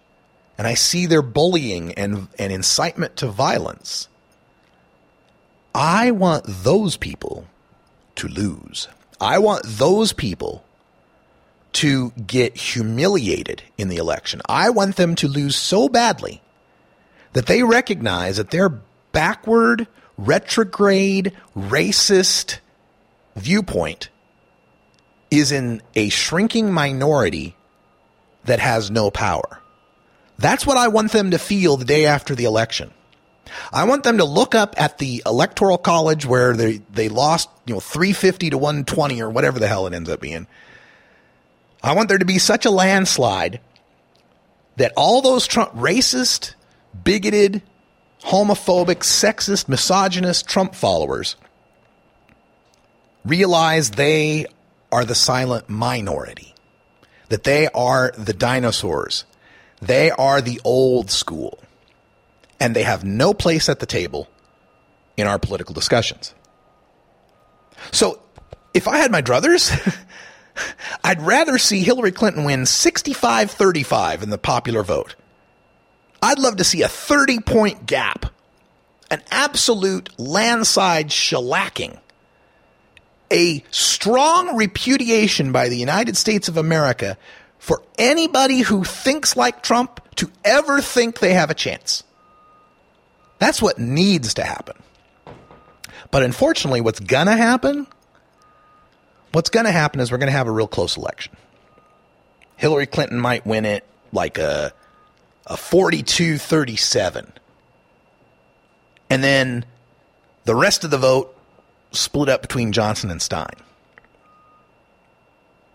and I see their bullying and, and incitement to violence, I want those people to lose. I want those people to get humiliated in the election. I want them to lose so badly that they recognize that their backward, retrograde, racist viewpoint is in a shrinking minority that has no power. That's what I want them to feel the day after the election. I want them to look up at the electoral college where they, they lost, you know, 350 to 120 or whatever the hell it ends up being. I want there to be such a landslide that all those Trump racist, bigoted, homophobic, sexist, misogynist Trump followers realize they are the silent minority, that they are the dinosaurs, they are the old school, and they have no place at the table in our political discussions. So, if I had my druthers, I'd rather see Hillary Clinton win 65 35 in the popular vote I'd love to see a 30 point gap an absolute landslide shellacking, a strong repudiation by the United States of America for anybody who thinks like Trump to ever think they have a chance. That's what needs to happen. But unfortunately, what's going to happen? What's going to happen is we're going to have a real close election. Hillary Clinton might win it like a, a 42 37. And then the rest of the vote split up between Johnson and Stein.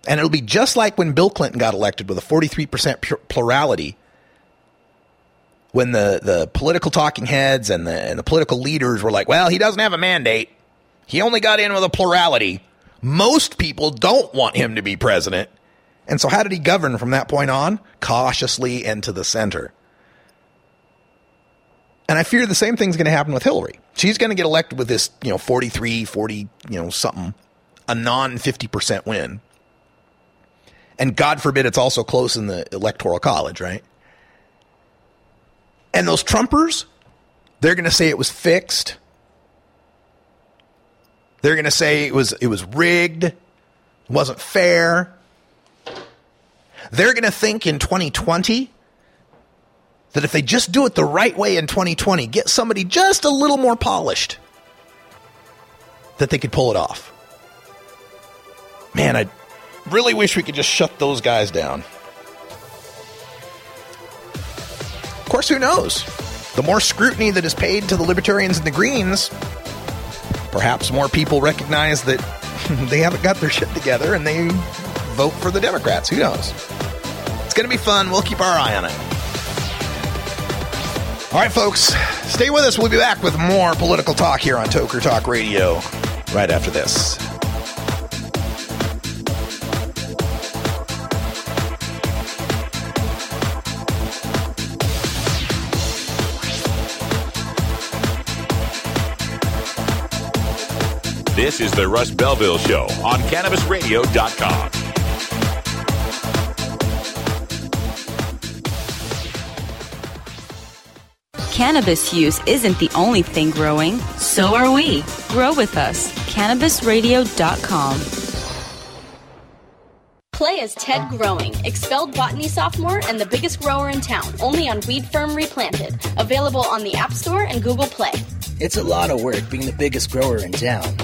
And it'll be just like when Bill Clinton got elected with a 43% plurality when the, the political talking heads and the, and the political leaders were like, well, he doesn't have a mandate. He only got in with a plurality. Most people don't want him to be president. And so, how did he govern from that point on? Cautiously and to the center. And I fear the same thing's going to happen with Hillary. She's going to get elected with this, you know, 43, 40, you know, something, a non 50% win. And God forbid it's also close in the electoral college, right? And those Trumpers, they're going to say it was fixed. They're going to say it was it was rigged, it wasn't fair. They're going to think in 2020 that if they just do it the right way in 2020, get somebody just a little more polished, that they could pull it off. Man, I really wish we could just shut those guys down. Of course, who knows? The more scrutiny that is paid to the libertarians and the Greens, perhaps more people recognize that they haven't got their shit together and they vote for the Democrats. Who knows? It's going to be fun. We'll keep our eye on it. All right, folks, stay with us. We'll be back with more political talk here on Toker Talk Radio right after this. This is the Russ Belville Show on CannabisRadio.com. Cannabis use isn't the only thing growing. So are we. Grow with us. CannabisRadio.com. Play as Ted Growing, expelled botany sophomore and the biggest grower in town, only on Weed Firm Replanted. Available on the App Store and Google Play. It's a lot of work being the biggest grower in town.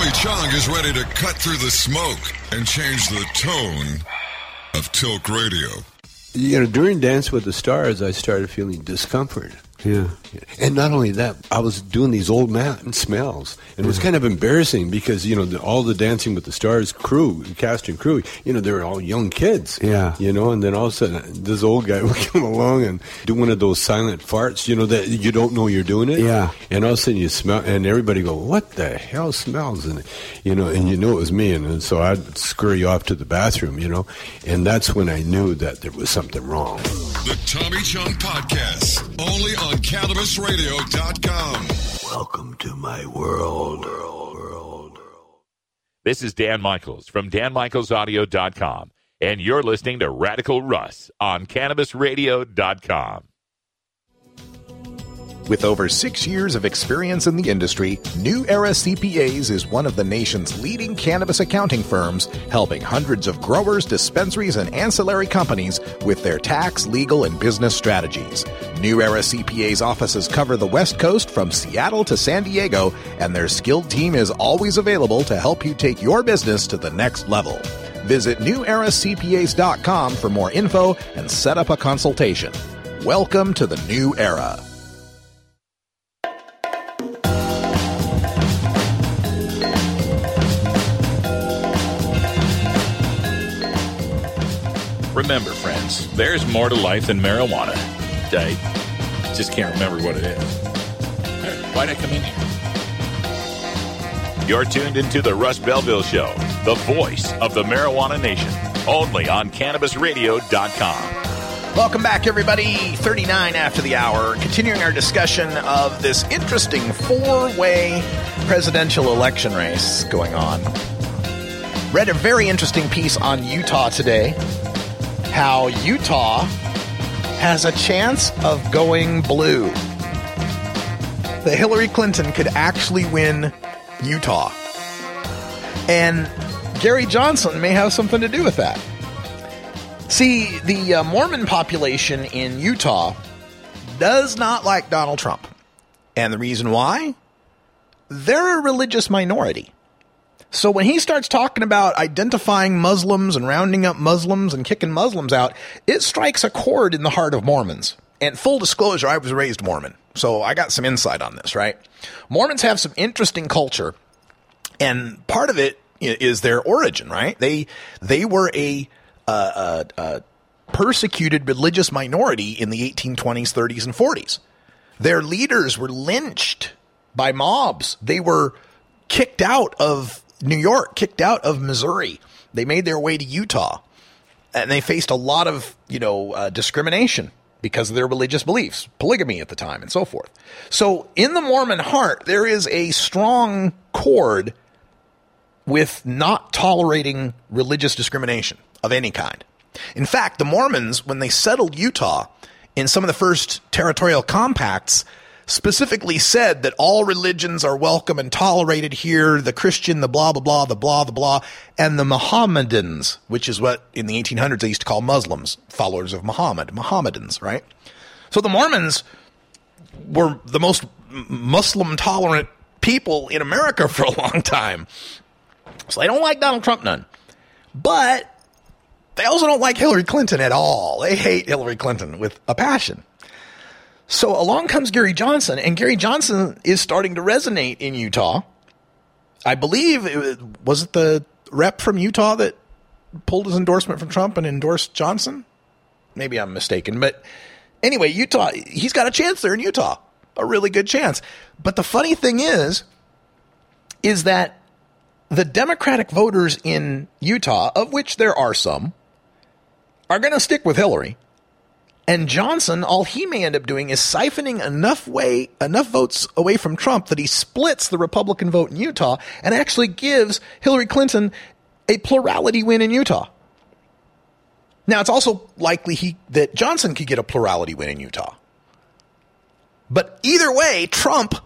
Tommy Chong is ready to cut through the smoke and change the tone of Tilk Radio. You know, during Dance with the Stars, I started feeling discomfort. Yeah. And not only that, I was doing these old man smells. And it was kind of embarrassing because, you know, the, all the Dancing with the Stars crew, cast and crew, you know, they were all young kids. Yeah. You know, and then all of a sudden, this old guy would come along and do one of those silent farts, you know, that you don't know you're doing it. Yeah. And all of a sudden you smell, and everybody go, what the hell smells? And, you know, and you knew it was me. And, and so I'd scurry off to the bathroom, you know, and that's when I knew that there was something wrong. The Tommy Chong Podcast, only on CannabisRadio.com. Welcome to my world. This is Dan Michaels from DanMichaelsAudio.com, and you're listening to Radical Russ on CannabisRadio.com. With over six years of experience in the industry, New Era CPAs is one of the nation's leading cannabis accounting firms, helping hundreds of growers, dispensaries, and ancillary companies with their tax, legal, and business strategies. New Era CPA's offices cover the West Coast from Seattle to San Diego, and their skilled team is always available to help you take your business to the next level. Visit neweracpas.com for more info and set up a consultation. Welcome to the new era. Remember, friends, there's more to life than marijuana. I just can't remember what it is. Why'd I come in here? You're tuned into the Russ Belville Show, the voice of the marijuana nation, only on CannabisRadio.com. Welcome back, everybody. 39 after the hour. Continuing our discussion of this interesting four way presidential election race going on. Read a very interesting piece on Utah today. How Utah has a chance of going blue. That Hillary Clinton could actually win Utah. And Gary Johnson may have something to do with that. See, the uh, Mormon population in Utah does not like Donald Trump. And the reason why? They're a religious minority. So when he starts talking about identifying Muslims and rounding up Muslims and kicking Muslims out, it strikes a chord in the heart of Mormons. And full disclosure, I was raised Mormon. So I got some insight on this, right? Mormons have some interesting culture. And part of it is their origin, right? They, they were a, persecuted religious minority in the 1820s, 30s, and 40s. Their leaders were lynched by mobs. They were kicked out of New York, kicked out of Missouri. They made their way to Utah, and they faced a lot of you know uh, discrimination because of their religious beliefs, polygamy at the time, and so forth. So, in the Mormon heart, there is a strong cord with not tolerating religious discrimination of any kind. In fact, the Mormons, when they settled Utah in some of the first territorial compacts, specifically said that all religions are welcome and tolerated here the Christian, the blah, blah, blah, the blah, the blah, and the Mohammedans, which is what in the 1800s they used to call Muslims, followers of Muhammad, Mohammedans, right? So the Mormons were the most Muslim tolerant people in America for a long time. So they don't like Donald Trump none. But they also don't like Hillary Clinton at all. They hate Hillary Clinton with a passion. So along comes Gary Johnson, and Gary Johnson is starting to resonate in Utah. I believe it was it the rep from Utah that pulled his endorsement from Trump and endorsed Johnson. Maybe I'm mistaken, but anyway, Utah he's got a chance there in Utah, a really good chance. But the funny thing is, is that the Democratic voters in Utah, of which there are some, are going to stick with Hillary. And Johnson, all he may end up doing is siphoning enough way enough votes away from Trump that he splits the Republican vote in Utah and actually gives Hillary Clinton a plurality win in Utah. Now it's also likely he that Johnson could get a plurality win in Utah. But either way, Trump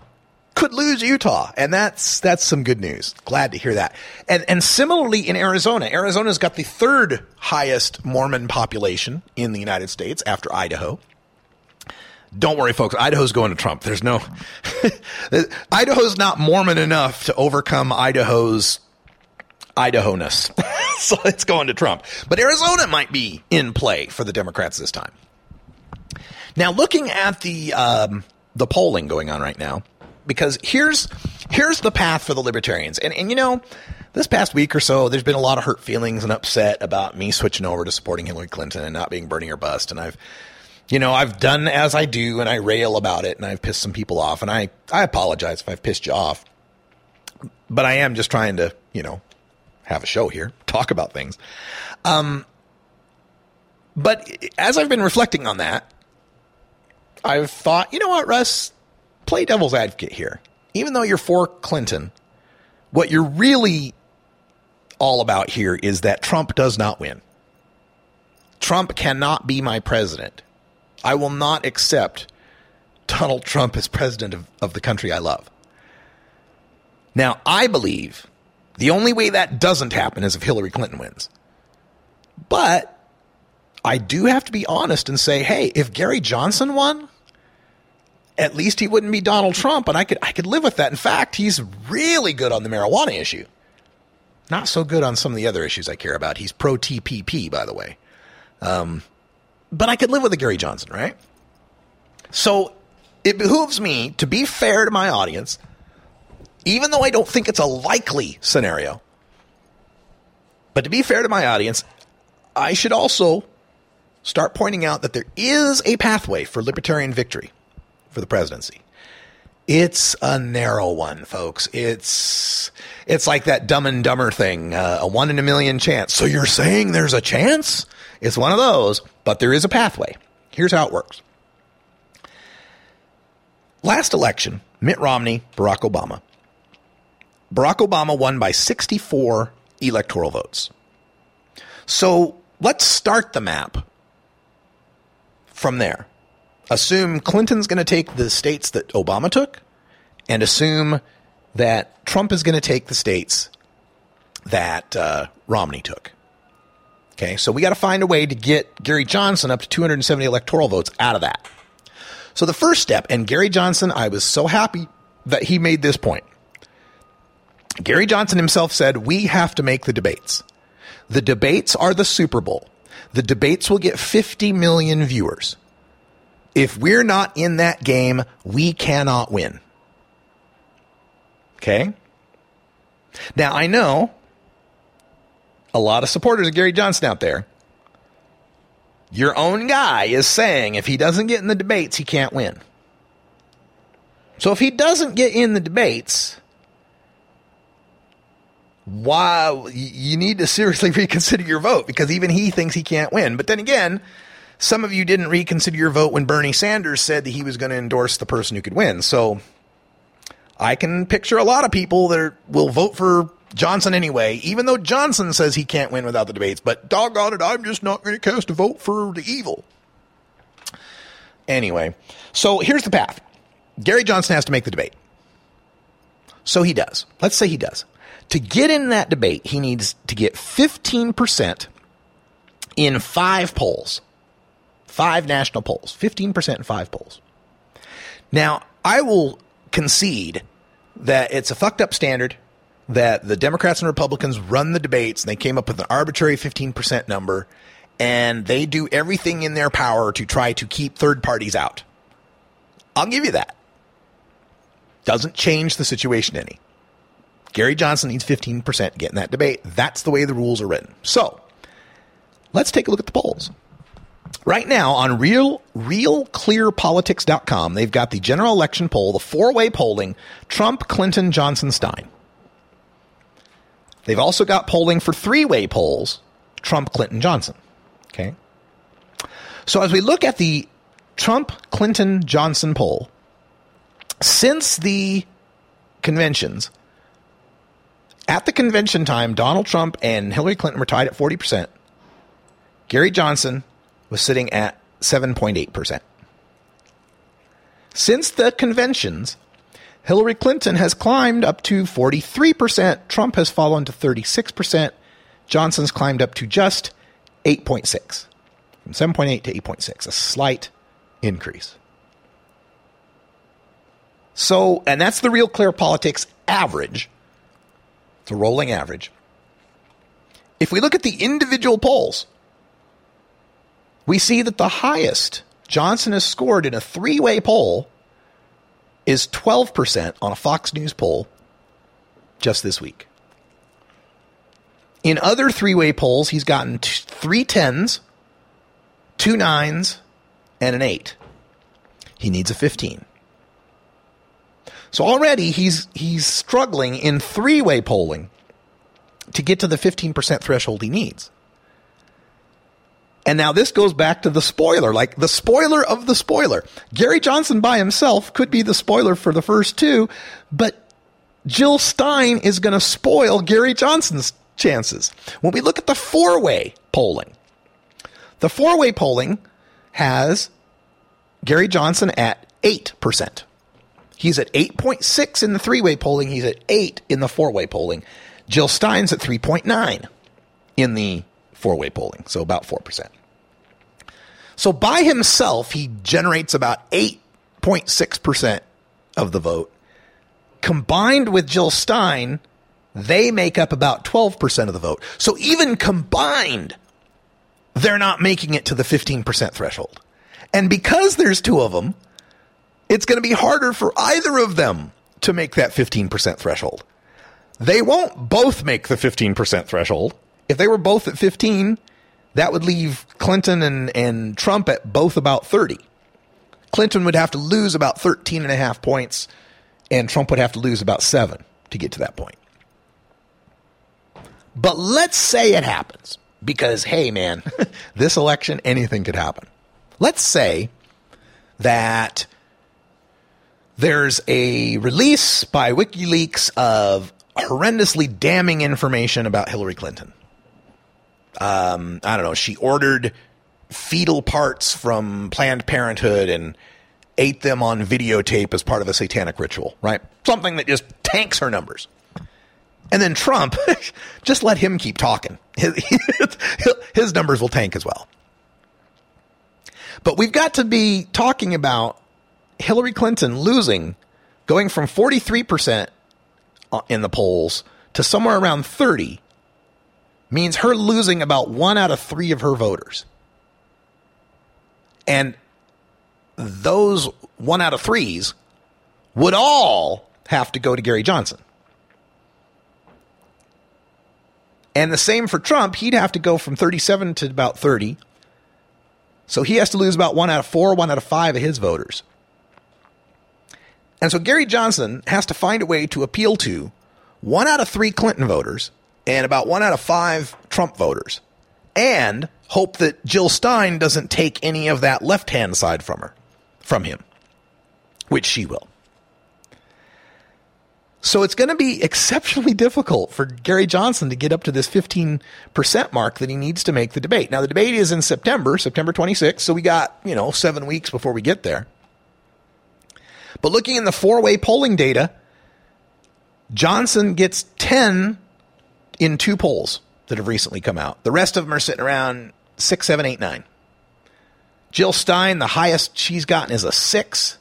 could lose Utah, and that's that's some good news. Glad to hear that. And and similarly in Arizona, Arizona's got the third highest Mormon population in the United States after Idaho. Don't worry, folks. Idaho's going to Trump. There's no Idaho's not Mormon enough to overcome Idaho's Idaho-ness. so it's going to Trump. But Arizona might be in play for the Democrats this time. Now, looking at the um, the polling going on right now, because here's here's the path for the libertarians. And and you know, this past week or so, there's been a lot of hurt feelings and upset about me switching over to supporting Hillary Clinton and not being Bernie or bust. And I've you know, I've done as I do and I rail about it and I've pissed some people off and I I apologize if I've pissed you off. But I am just trying to, you know, have a show here, talk about things. Um but as I've been reflecting on that, I've thought, you know what, Russ, play devil's advocate here. Even though you're for Clinton, what you're really all about here is that Trump does not win. Trump cannot be my president. I will not accept Donald Trump as president of, of the country I love. Now, I believe the only way that doesn't happen is if Hillary Clinton wins. But I do have to be honest and say, hey, if Gary Johnson won, at least he wouldn't be Donald Trump, and I could I could live with that. In fact, he's really good on the marijuana issue. Not so good on some of the other issues I care about. He's pro TPP, by the way. Um, but I could live with a Gary Johnson, right? So it behooves me to be fair to my audience, even though I don't think it's a likely scenario. But to be fair to my audience, I should also start pointing out that there is a pathway for libertarian victory for the presidency. It's a narrow one, folks. It's it's like that Dumb and Dumber thing, uh, a one in a million chance. So you're saying there's a chance? It's one of those, but there is a pathway. Here's how it works. Last election, Mitt Romney, Barack Obama. Barack Obama won by 64 electoral votes. So let's start the map from there. Assume Clinton's going to take the states that Obama took, and assume that Trump is going to take the states that uh, Romney took. Okay, so we got to find a way to get Gary Johnson up to 270 electoral votes out of that. So the first step, and Gary Johnson, I was so happy that he made this point. Gary Johnson himself said, We have to make the debates. The debates are the Super Bowl. The debates will get 50 million viewers. If we're not in that game, we cannot win. Okay? Now, I know a lot of supporters of Gary Johnson out there. Your own guy is saying if he doesn't get in the debates, he can't win. So if he doesn't get in the debates, why you need to seriously reconsider your vote because even he thinks he can't win. But then again, some of you didn't reconsider your vote when Bernie Sanders said that he was going to endorse the person who could win. So I can picture a lot of people that are, will vote for Johnson anyway, even though Johnson says he can't win without the debates. But doggone it, I'm just not going to cast a vote for the evil. Anyway, so here's the path Gary Johnson has to make the debate. So he does. Let's say he does. To get in that debate, he needs to get 15% in five polls, five national polls, 15% in five polls. Now, I will concede that it's a fucked up standard that the Democrats and Republicans run the debates and they came up with an arbitrary 15% number and they do everything in their power to try to keep third parties out. I'll give you that. Doesn't change the situation any. Gary Johnson needs 15% to get in that debate. That's the way the rules are written. So let's take a look at the polls. Right now on real realclearpolitics.com, they've got the general election poll, the four-way polling, Trump, Clinton, Johnson, Stein. They've also got polling for three-way polls, Trump, Clinton, Johnson. Okay? So as we look at the Trump, Clinton, Johnson poll, since the conventions, at the convention time, Donald Trump and Hillary Clinton were tied at 40%. Gary Johnson was sitting at 7.8%. Since the conventions, Hillary Clinton has climbed up to 43%. Trump has fallen to 36%. Johnson's climbed up to just 8.6. From 7.8 to 8.6, a slight increase. So, and that's the real clear politics average. It's a rolling average. If we look at the individual polls, we see that the highest Johnson has scored in a three way poll is 12% on a Fox News poll just this week. In other three way polls, he's gotten t- three tens, two nines, and an eight. He needs a 15. So already he's he's struggling in three-way polling to get to the 15% threshold he needs. And now this goes back to the spoiler, like the spoiler of the spoiler. Gary Johnson by himself could be the spoiler for the first two, but Jill Stein is going to spoil Gary Johnson's chances. When we look at the four-way polling, the four-way polling has Gary Johnson at 8%. He's at 8.6 in the three way polling. He's at 8 in the four way polling. Jill Stein's at 3.9 in the four way polling, so about 4%. So by himself, he generates about 8.6% of the vote. Combined with Jill Stein, they make up about 12% of the vote. So even combined, they're not making it to the 15% threshold. And because there's two of them, it's going to be harder for either of them to make that 15% threshold. They won't both make the 15% threshold. If they were both at 15, that would leave Clinton and, and Trump at both about 30. Clinton would have to lose about 13 and a half points and Trump would have to lose about seven to get to that point. But let's say it happens because, hey, man, this election, anything could happen. Let's say that there's a release by WikiLeaks of horrendously damning information about Hillary Clinton. Um, I don't know. She ordered fetal parts from Planned Parenthood and ate them on videotape as part of a satanic ritual, right? Something that just tanks her numbers. And then Trump, just let him keep talking. His, his numbers will tank as well. But we've got to be talking about Hillary Clinton losing, going from 43% in the polls to somewhere around 30, means her losing about one out of three of her voters. And those one out of threes would all have to go to Gary Johnson. And the same for Trump. He'd have to go from 37 to about 30. So he has to lose about one out of four, one out of five of his voters. And so Gary Johnson has to find a way to appeal to one out of three Clinton voters and about one out of five Trump voters and hope that Jill Stein doesn't take any of that left hand side from her, from him, which she will. So it's going to be exceptionally difficult for Gary Johnson to get up to this 15% mark that he needs to make the debate. Now, the debate is in September, September 26th, so we got, you know, seven weeks before we get there. But looking in the four way polling data, Johnson gets 10 in two polls that have recently come out. The rest of them are sitting around six, seven, eight, nine. Jill Stein, the highest she's gotten is a six.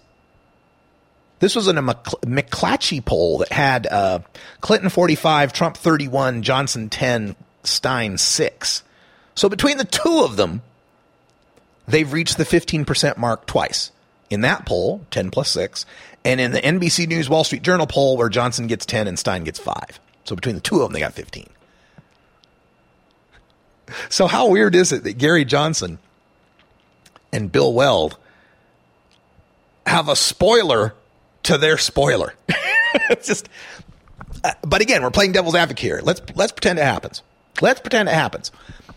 This was in a McClatchy poll that had uh, Clinton 45, Trump 31, Johnson 10, Stein 6. So between the two of them, they've reached the 15% mark twice. In that poll, 10 plus 6, and in the NBC News Wall Street Journal poll where Johnson gets 10 and Stein gets 5. So between the two of them, they got 15. So how weird is it that Gary Johnson and Bill Weld have a spoiler to their spoiler. it's just, uh, but again, we're playing devil's advocate here. Let's let's pretend it happens. Let's pretend it happens.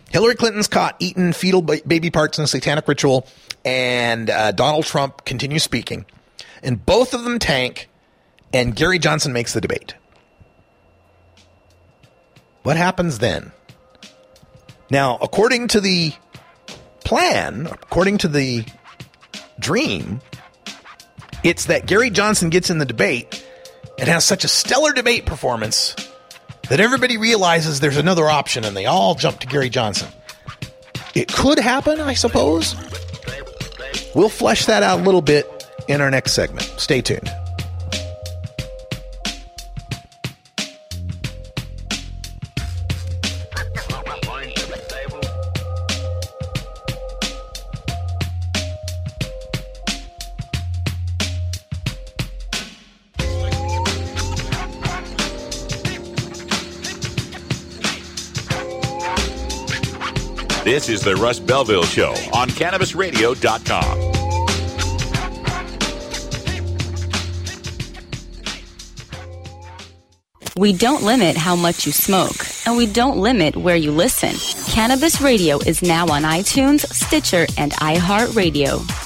Hillary Clinton's caught eating fetal baby parts in a satanic ritual, and uh, Donald Trump continues speaking, and both of them tank, and Gary Johnson makes the debate. What happens then? Now, according to the plan, according to the dream, it's that Gary Johnson gets in the debate and has such a stellar debate performance that everybody realizes there's another option and they all jump to Gary Johnson. It could happen, I suppose. We'll flesh that out a little bit in our next segment. Stay tuned. This is the Russ Belville Show on CannabisRadio.com. We don't limit how much you smoke, and we don't limit where you listen. Cannabis Radio is now on iTunes, Stitcher, and iHeartRadio.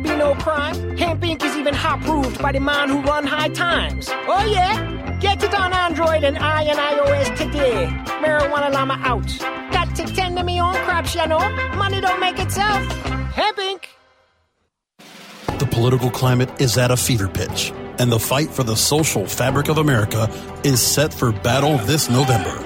be no crime. Hemp Inc. is even hot proved by the man who run high times. Oh yeah? Get it on Android and I and iOS today. Marijuana Llama out. Got to tend to me own crops, you know. Money don't make itself. Hemp Inc. The political climate is at a fever pitch, and the fight for the social fabric of America is set for battle this November.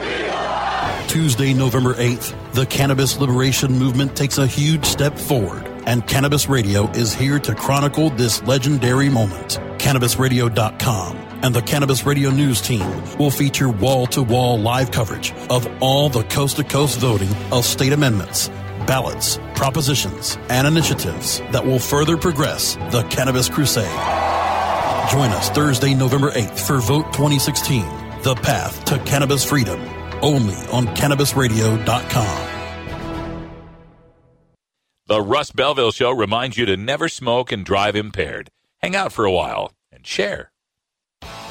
Tuesday, November 8th, the cannabis liberation movement takes a huge step forward, and Cannabis Radio is here to chronicle this legendary moment. CannabisRadio.com and the Cannabis Radio News team will feature wall to wall live coverage of all the coast to coast voting of state amendments, ballots, propositions, and initiatives that will further progress the cannabis crusade. Join us Thursday, November 8th for Vote 2016 The Path to Cannabis Freedom, only on CannabisRadio.com. The Russ Belville Show reminds you to never smoke and drive impaired. Hang out for a while and share.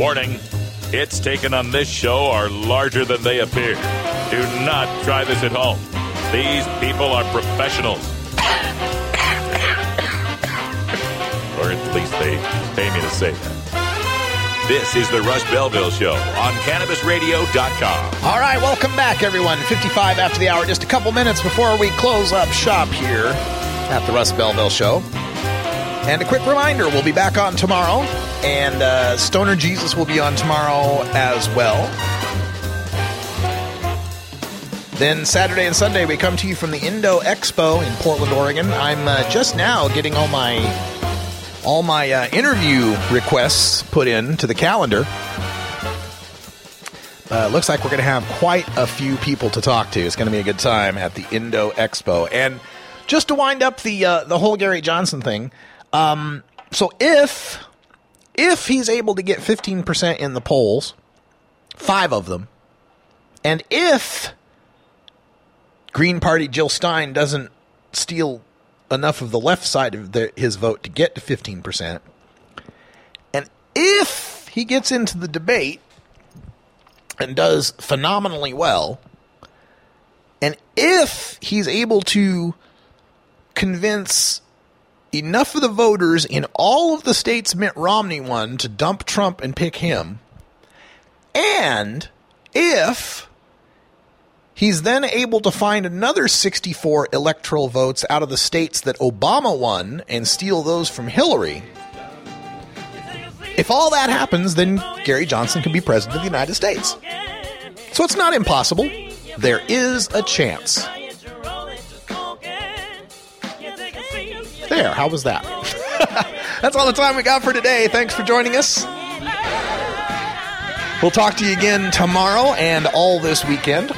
Warning hits taken on this show are larger than they appear. Do not try this at home. These people are professionals. or at least they pay me to say that. This is the Russ Belville Show on CannabisRadio.com. All right, welcome back, everyone. 55 after the hour, just a couple minutes before we close up shop here at the Russ Belville Show. And a quick reminder we'll be back on tomorrow, and uh, Stoner Jesus will be on tomorrow as well. Then Saturday and Sunday, we come to you from the Indo Expo in Portland, Oregon. I'm uh, just now getting all my all my uh, interview requests put in to the calendar. Uh, looks like we're going to have quite a few people to talk to. It's going to be a good time at the Indo Expo. And just to wind up the uh, the whole Gary Johnson thing, um, so if if he's able to get 15% in the polls, five of them, and if Green Party Jill Stein doesn't steal enough of the left side of the, his vote to get to 15%, and if he gets into the debate and does phenomenally well, and if he's able to convince enough of the voters in all of the states Mitt Romney won to dump Trump and pick him, and if he's then able to find another 64 electoral votes out of the states that Obama won and steal those from Hillary. If all that happens, then Gary Johnson can be president of the United States. So it's not impossible. There is a chance. There, how was that? That's all the time we got for today. Thanks for joining us. We'll talk to you again tomorrow and all this weekend.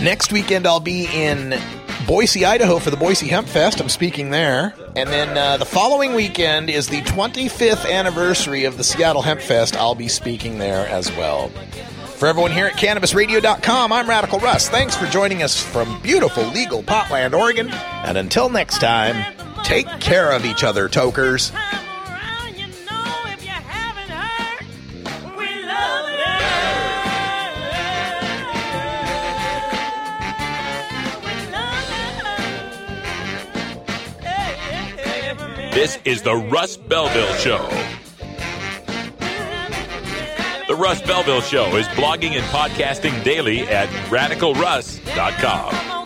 Next weekend, I'll be in Boise, Idaho for the Boise Hemp Fest. I'm speaking there. And then uh, the following weekend is the 25th anniversary of the Seattle Hemp Fest. I'll be speaking there as well. For everyone here at CannabisRadio.com, I'm Radical Russ. Thanks for joining us from beautiful, legal Potland, Oregon. And until next time, take care of each other, tokers. This is the Russ Belville Show. The Russ Belville Show is blogging and podcasting daily at radicalruss.com.